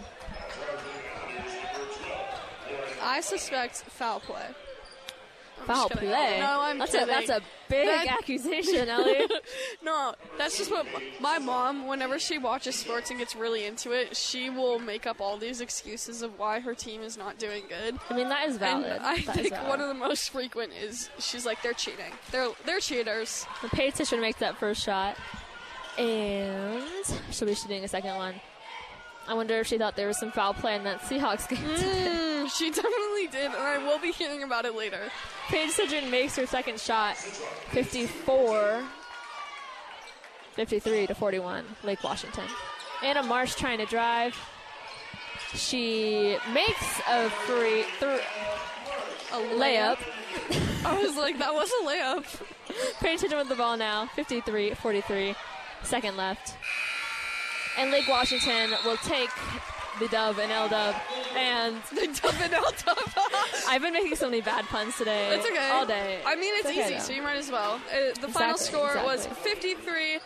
I suspect foul play. Foul play. No, I'm that's kidding. a that's a big That- accusation, Ellie. No, that's just what my mom, whenever she watches sports and gets really into it, she will make up all these excuses of why her team is not doing good. I mean that is valid. And I That think valid. one of the most frequent is she's like, they're cheating. They're they're cheaters. The Citron makes that first shot, and she'll be shooting a second one. I wonder if she thought there was some foul play in that Seahawks game. Mm, she definitely did, and I will be hearing about it later. Paige Citron makes her second shot, 54, 53 to 41, Lake Washington. Anna Marsh trying to drive. She makes a free th- A layup. I was like, that was a layup. Paying attention with the ball now. 53 43. Second left. And Lake Washington will take the dub and L dub. And the dub and L Dub. I've been making so many bad puns today. It's okay. All day. I mean, it's, okay, easy, though. so you might as well. Uh, the final Exactly, score was 53.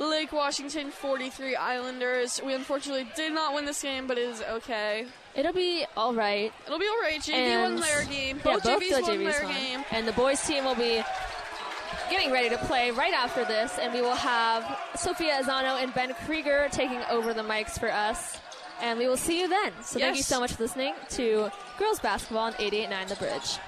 Lake Washington 43 Islanders. We unfortunately did not win this game, but it is okay. It'll be all right. It'll be alright. JV And won their game. yeah, Both, both JVs the won JVs their won. game. And the boys team will be getting ready to play right after this. And we will have Sophia Azano and Ben Krieger taking over the mics for us. And we will see you then. So thank you so much for listening to Girls Basketball on 88.9 The Bridge.